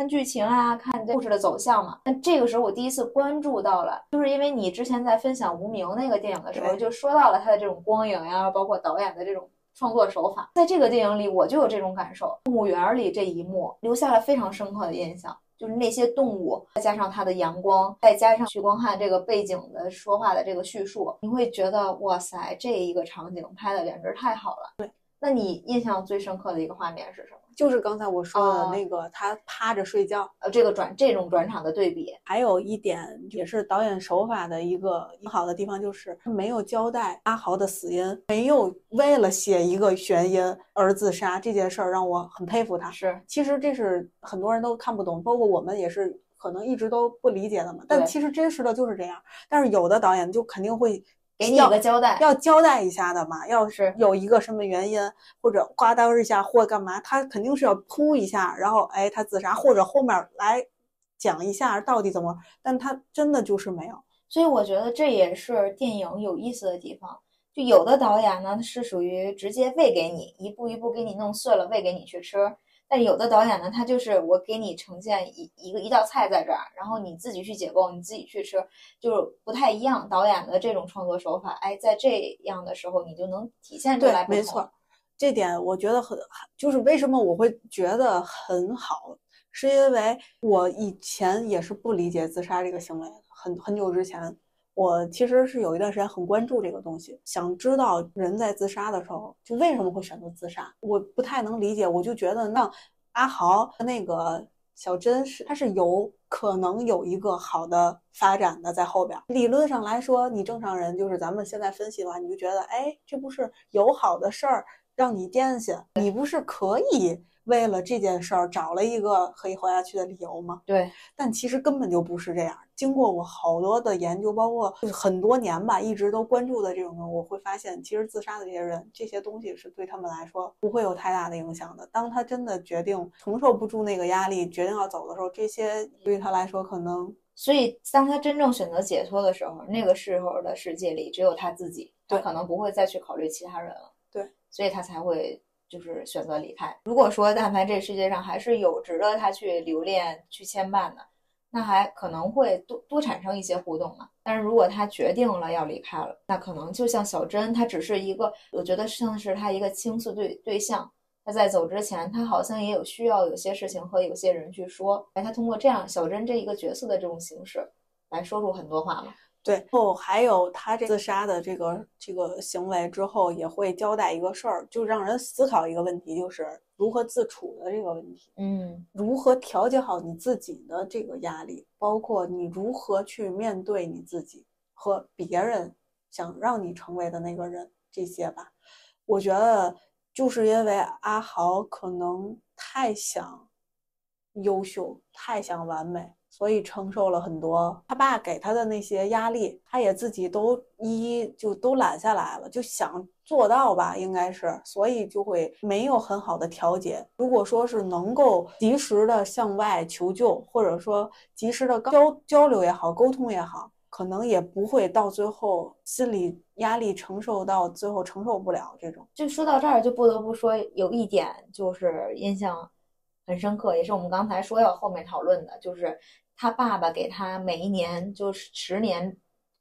看剧情啊，看这故事的走向嘛。那这个时候我第一次关注到了，就是因为你之前在分享《无名》那个电影的时候，就说到了它的这种光影呀，包括导演的这种。创作手法，在这个电影里我就有这种感受。动物园里这一幕留下了非常深刻的印象，就是那些动物，再加上它的阳光，再加上许光汉这个背景的说话的这个叙述，你会觉得哇塞，这一个场景拍的简直太好了。对，那你印象最深刻的一个画面是什么？就是刚才我说的哦那个，他趴着睡觉。呃，这个转这种转场的对比，还有一点也是导演手法的一个好的地方，就是他没有交代阿豪的死因，没有为了写一个悬因而自杀这件事儿，让我很佩服他。是其实这是很多人都看不懂，包括我们也是可能一直都不理解的嘛。但其实真实的就是这样，但是有的导演就肯定会给你一个交代。要交代一下的嘛，要是有一个什么原因，或者刮刀一下，或干嘛，他肯定是要扑一下，然后哎，他自杀，或者后面来讲一下到底怎么，但他真的就是没有。所以我觉得这也是电影有意思的地方。就有的导演呢是属于直接喂给你，一步一步给你弄碎了，喂给你去吃。但有的导演呢，他就是我给你呈现一一个一道菜在这儿，然后你自己去解构，你自己去吃，就是不太一样。导演的这种创作手法，哎，在这样的时候你就能体现出来。没错，这点我觉得很，就是为什么我会觉得很好，是因为我以前也是不理解自杀这个行为的，很很久之前。我其实是有一段时间很关注这个东西，想知道人在自杀的时候就为什么会选择自杀，我不太能理解。我就觉得那阿豪和那个小珍是他是有可能有一个好的发展的在后边。理论上来说，你正常人就是咱们现在分析的话，你就觉得哎，这不是有好的事儿让你惦记，你不是可以为了这件事儿找了一个可以活下去的理由吗？对，但其实根本就不是这样。经过我好多的研究，包括就是很多年吧，一直都关注的这种人，我会发现，其实自杀的这些人，这些东西是对他们来说不会有太大的影响的。当他真的决定承受不住那个压力，决定要走的时候，这些对于他来说可能所以当他真正选择解脱的时候，那个时候的世界里只有他自己，他可能不会再去考虑其他人了。对，所以他才会就是选择离开。如果说但凡这世界上还是有值得他去留恋、去牵绊的，那还可能会多多产生一些互动嘛。但是如果他决定了要离开了，那可能就像小珍，她只是一个，我觉得像是他一个倾诉对对象。他在走之前，他好像也有需要有些事情和有些人去说，哎，他通过这样小珍这一个角色的这种形式来说出很多话嘛。对，后还有他这自杀的这个这个行为之后，也会交代一个事儿，就让人思考一个问题，就是如何自处的这个问题。嗯如何调节好你自己的这个压力，包括你如何去面对你自己和别人想让你成为的那个人，这些吧。我觉得就是因为阿豪可能太想优秀，太想完美，所以承受了很多他爸给他的那些压力，他也自己都一一就都揽下来了，就想做到吧，应该是，所以就会没有很好的调节。如果说是能够及时的向外求救，或者说及时的交交流也好，沟通也好，可能也不会到最后心理压力承受到最后承受不了这种。就说到这儿，就不得不说有一点就是印象很深刻，也是我们刚才说要后面讨论的，就是他爸爸给他每一年就是十年，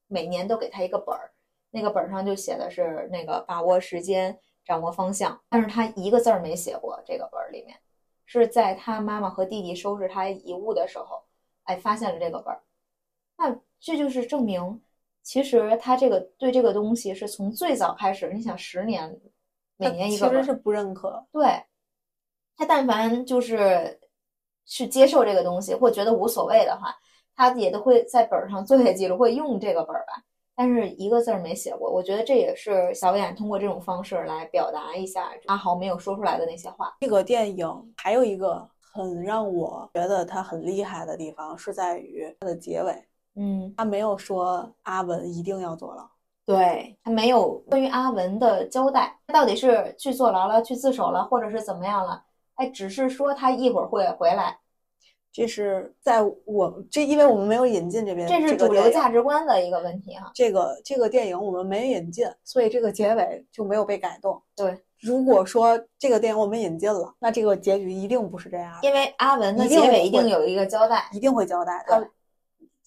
每年都给他一个本儿，那个本儿上就写的是那个把握时间，掌握方向，但是他一个字儿没写过。这个本儿里面是在他妈妈和弟弟收拾他遗物的时候，哎，发现了这个本儿。那这就是证明，其实他这个对这个东西是从最早开始，你想十年，每年一个本儿，其实是不认可。对，他但凡就是是接受这个东西或觉得无所谓的话，他也都会在本儿上做下记录，会用这个本儿吧。但是一个字儿没写过，我觉得这也是小演通过这种方式来表达一下阿豪没有说出来的那些话。这个电影还有一个很让我觉得他很厉害的地方，是在于他的结尾，嗯，他没有说阿文一定要坐牢。对他没有关于阿文的交代，他到底是去坐牢了、去自首了，或者是怎么样了？哎，只是说他一会儿会回来，这是在我这，因为我们没有引进这边，这是主流价值观的一个问题哈。这个这个电影我们没引进，所以这个结尾就没有被改动。对，如果说这个电影我们引进了，那这个结局一定不是这样，因为阿文的结尾一定有一个交代。一定会交代。对他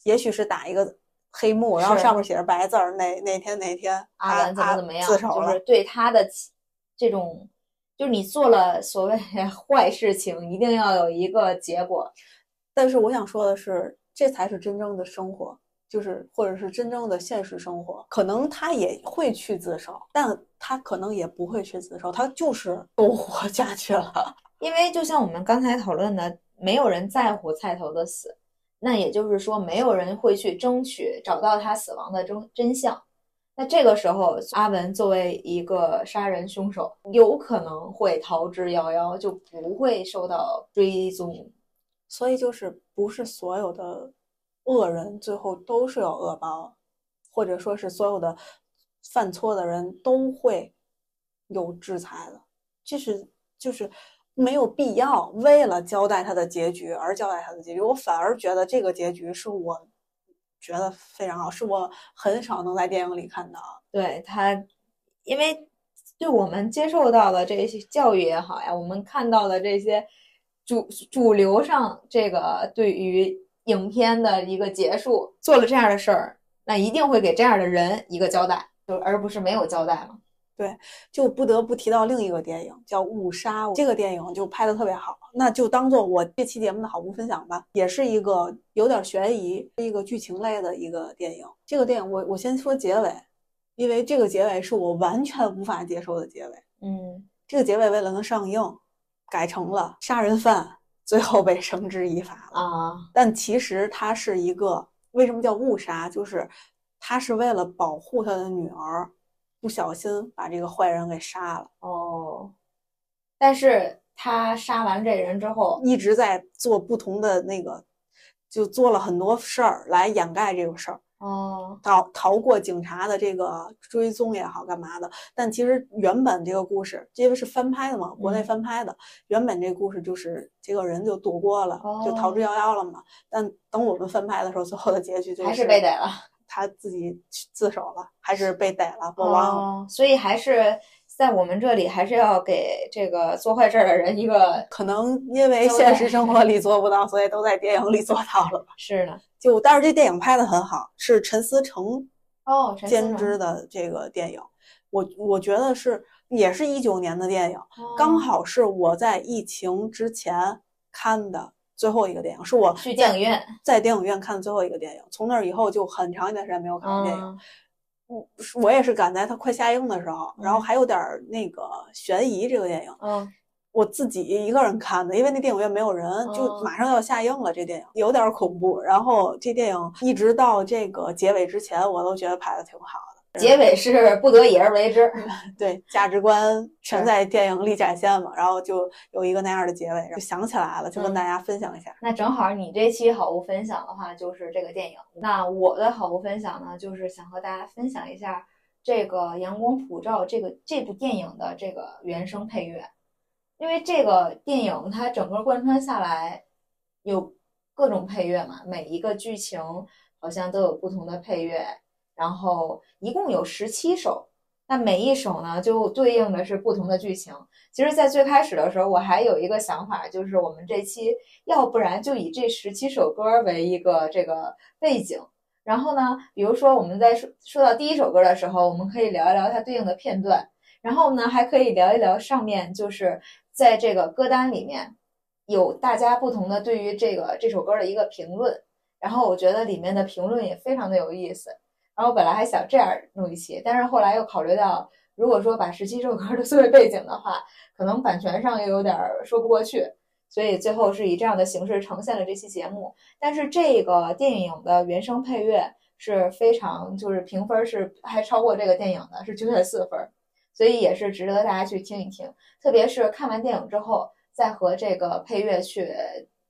也许是打一个黑幕，然后上面写着白字儿，哪哪天哪天阿文怎么怎么样，自首了就是。对他的这种，就是你做了所谓 [laughs] 坏事情，一定要有一个结果。但是我想说的是，这才是真正的生活，就是或者是真正的现实生活。可能他也会去自首，但他可能也不会去自首，他就是都活下去了。[laughs] 因为就像我们刚才讨论的，没有人在乎菜头的死，那也就是说，没有人会去争取找到他死亡的真真相。那这个时候，阿文作为一个杀人凶手，有可能会逃之夭夭，就不会受到追踪。所以就是不是所有的恶人最后都是有恶报，或者说是所有的犯错的人都会有制裁的，就是就是没有必要为了交代他的结局而交代他的结局。我反而觉得这个结局是我觉得非常好，是我很少能在电影里看到。对他，因为对我们接受到的这些教育也好呀，我们看到的这些主主流上这个对于影片的一个结束，做了这样的事儿，那一定会给这样的人一个交代，就而不是没有交代嘛。就不得不提到另一个电影叫《误杀》，这个电影就拍的特别好，那就当做我这期节目的好物分享吧。也是一个有点悬疑、一个剧情类的一个电影。这个电影我我先说结尾，因为这个结尾是我完全无法接受的结尾。嗯，这个结尾为了能上映，改成了杀人犯最后被绳之以法了。啊，但其实它是一个为什么叫误杀？就是他是为了保护他的女儿，不小心把这个坏人给杀了。哦，但是他杀完这人之后，一直在做不同的那个，就做了很多事儿来掩盖这个事儿，哦，逃逃过警察的这个追踪也好，干嘛的。但其实原本这个故事，因为是翻拍的嘛，国内嗯翻拍的，原本这个故事就是这个人就躲过了，就逃之哦夭夭了嘛。但等我们翻拍的时候，最后的结局就是还是被逮了。他自己去自首了，还是被逮了，我忘了。哦，所以还是在我们这里，还是要给这个做坏事儿的人一个可能因为现实生活里做不到，所以都在电影里做到了吧。[laughs] 是的。就但是这电影拍的很好，是陈思诚哦，监制的这个电影，我我觉得是也是一九年的电影，刚哦好是我在疫情之前看的最后一个电影，是我去电影院，在电影院看的最后一个电影。从那以后就很长一段时间没有看过电影。我嗯，我也是赶在它快下映的时候，然后还有点儿那个悬疑这个电影。嗯，我自己一个人看的，因为那电影院没有人，就哦马上要下映了。这电影有点恐怖，然后这电影一直到这个结尾之前，我都觉得拍的挺好的。结尾是不得已而为之。对价值观全在电影里展现嘛，然后就有一个那样的结尾，就想起来了，就跟嗯大家分享一下。那正好你这期好物分享的话，就是这个电影。那我的好物分享呢，就是想和大家分享一下这个《阳光普照》这个这部电影的这个原声配乐，因为这个电影它整个贯穿下来有各种配乐嘛，每一个剧情好像都有不同的配乐，然后一共有十七首。那每一首呢，就对应的是不同的剧情。其实，在最开始的时候，我还有一个想法，就是我们这期要不然就以这十七首歌为一个这个背景，然后呢，比如说我们在说说到第一首歌的时候，我们可以聊一聊它对应的片段，然后呢，还可以聊一聊上面就是在这个歌单里面有大家不同的对于这个这首歌的一个评论，然后我觉得里面的评论也非常的有意思。然后本来还想这样弄一期，但是后来又考虑到，如果说把十七首歌都 [laughs] 作为背景的话，可能版权上又有点说不过去，所以最后是以这样的形式呈现了这期节目。但是这个电影的原声配乐是非常，就是评分是还超过这个电影的，是九点四分，所以也是值得大家去听一听。特别是看完电影之后，再和这个配乐去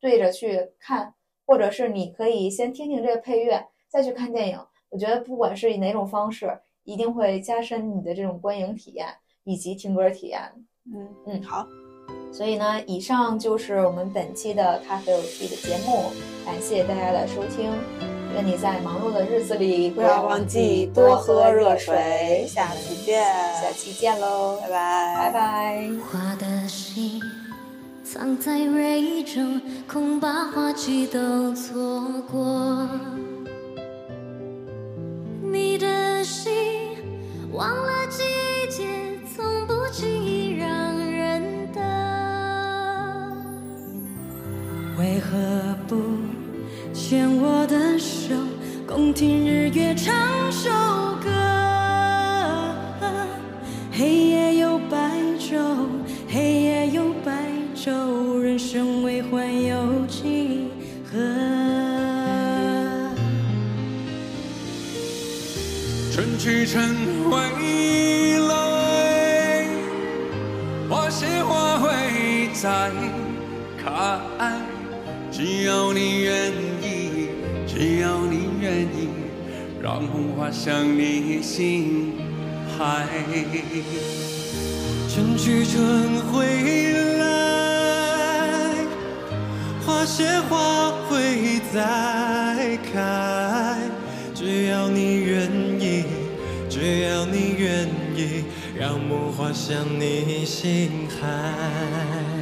对着去看，或者是你可以先听听这个配乐，再去看电影。我觉得不管是以哪种方式，一定会加深你的这种观影体验以及听歌体验。嗯嗯好，所以呢，以上就是我们本期的咖啡有 T 的节目，感谢大家的收听。愿你在忙碌的日子里不要忘记多喝热水。下次见，下期见喽，拜拜，拜拜。花的心藏在蕊中，花期都错过。忘了季节，从不轻易让人等。为何不牵我的手，共听日月唱首歌？黑夜有白昼，黑夜有白昼，去春回来，花谢花会再开。只要你愿意，只要你愿意，让红花向你心海。春去春回来，花谢花会再开。只要你愿意，让梦划向你心海。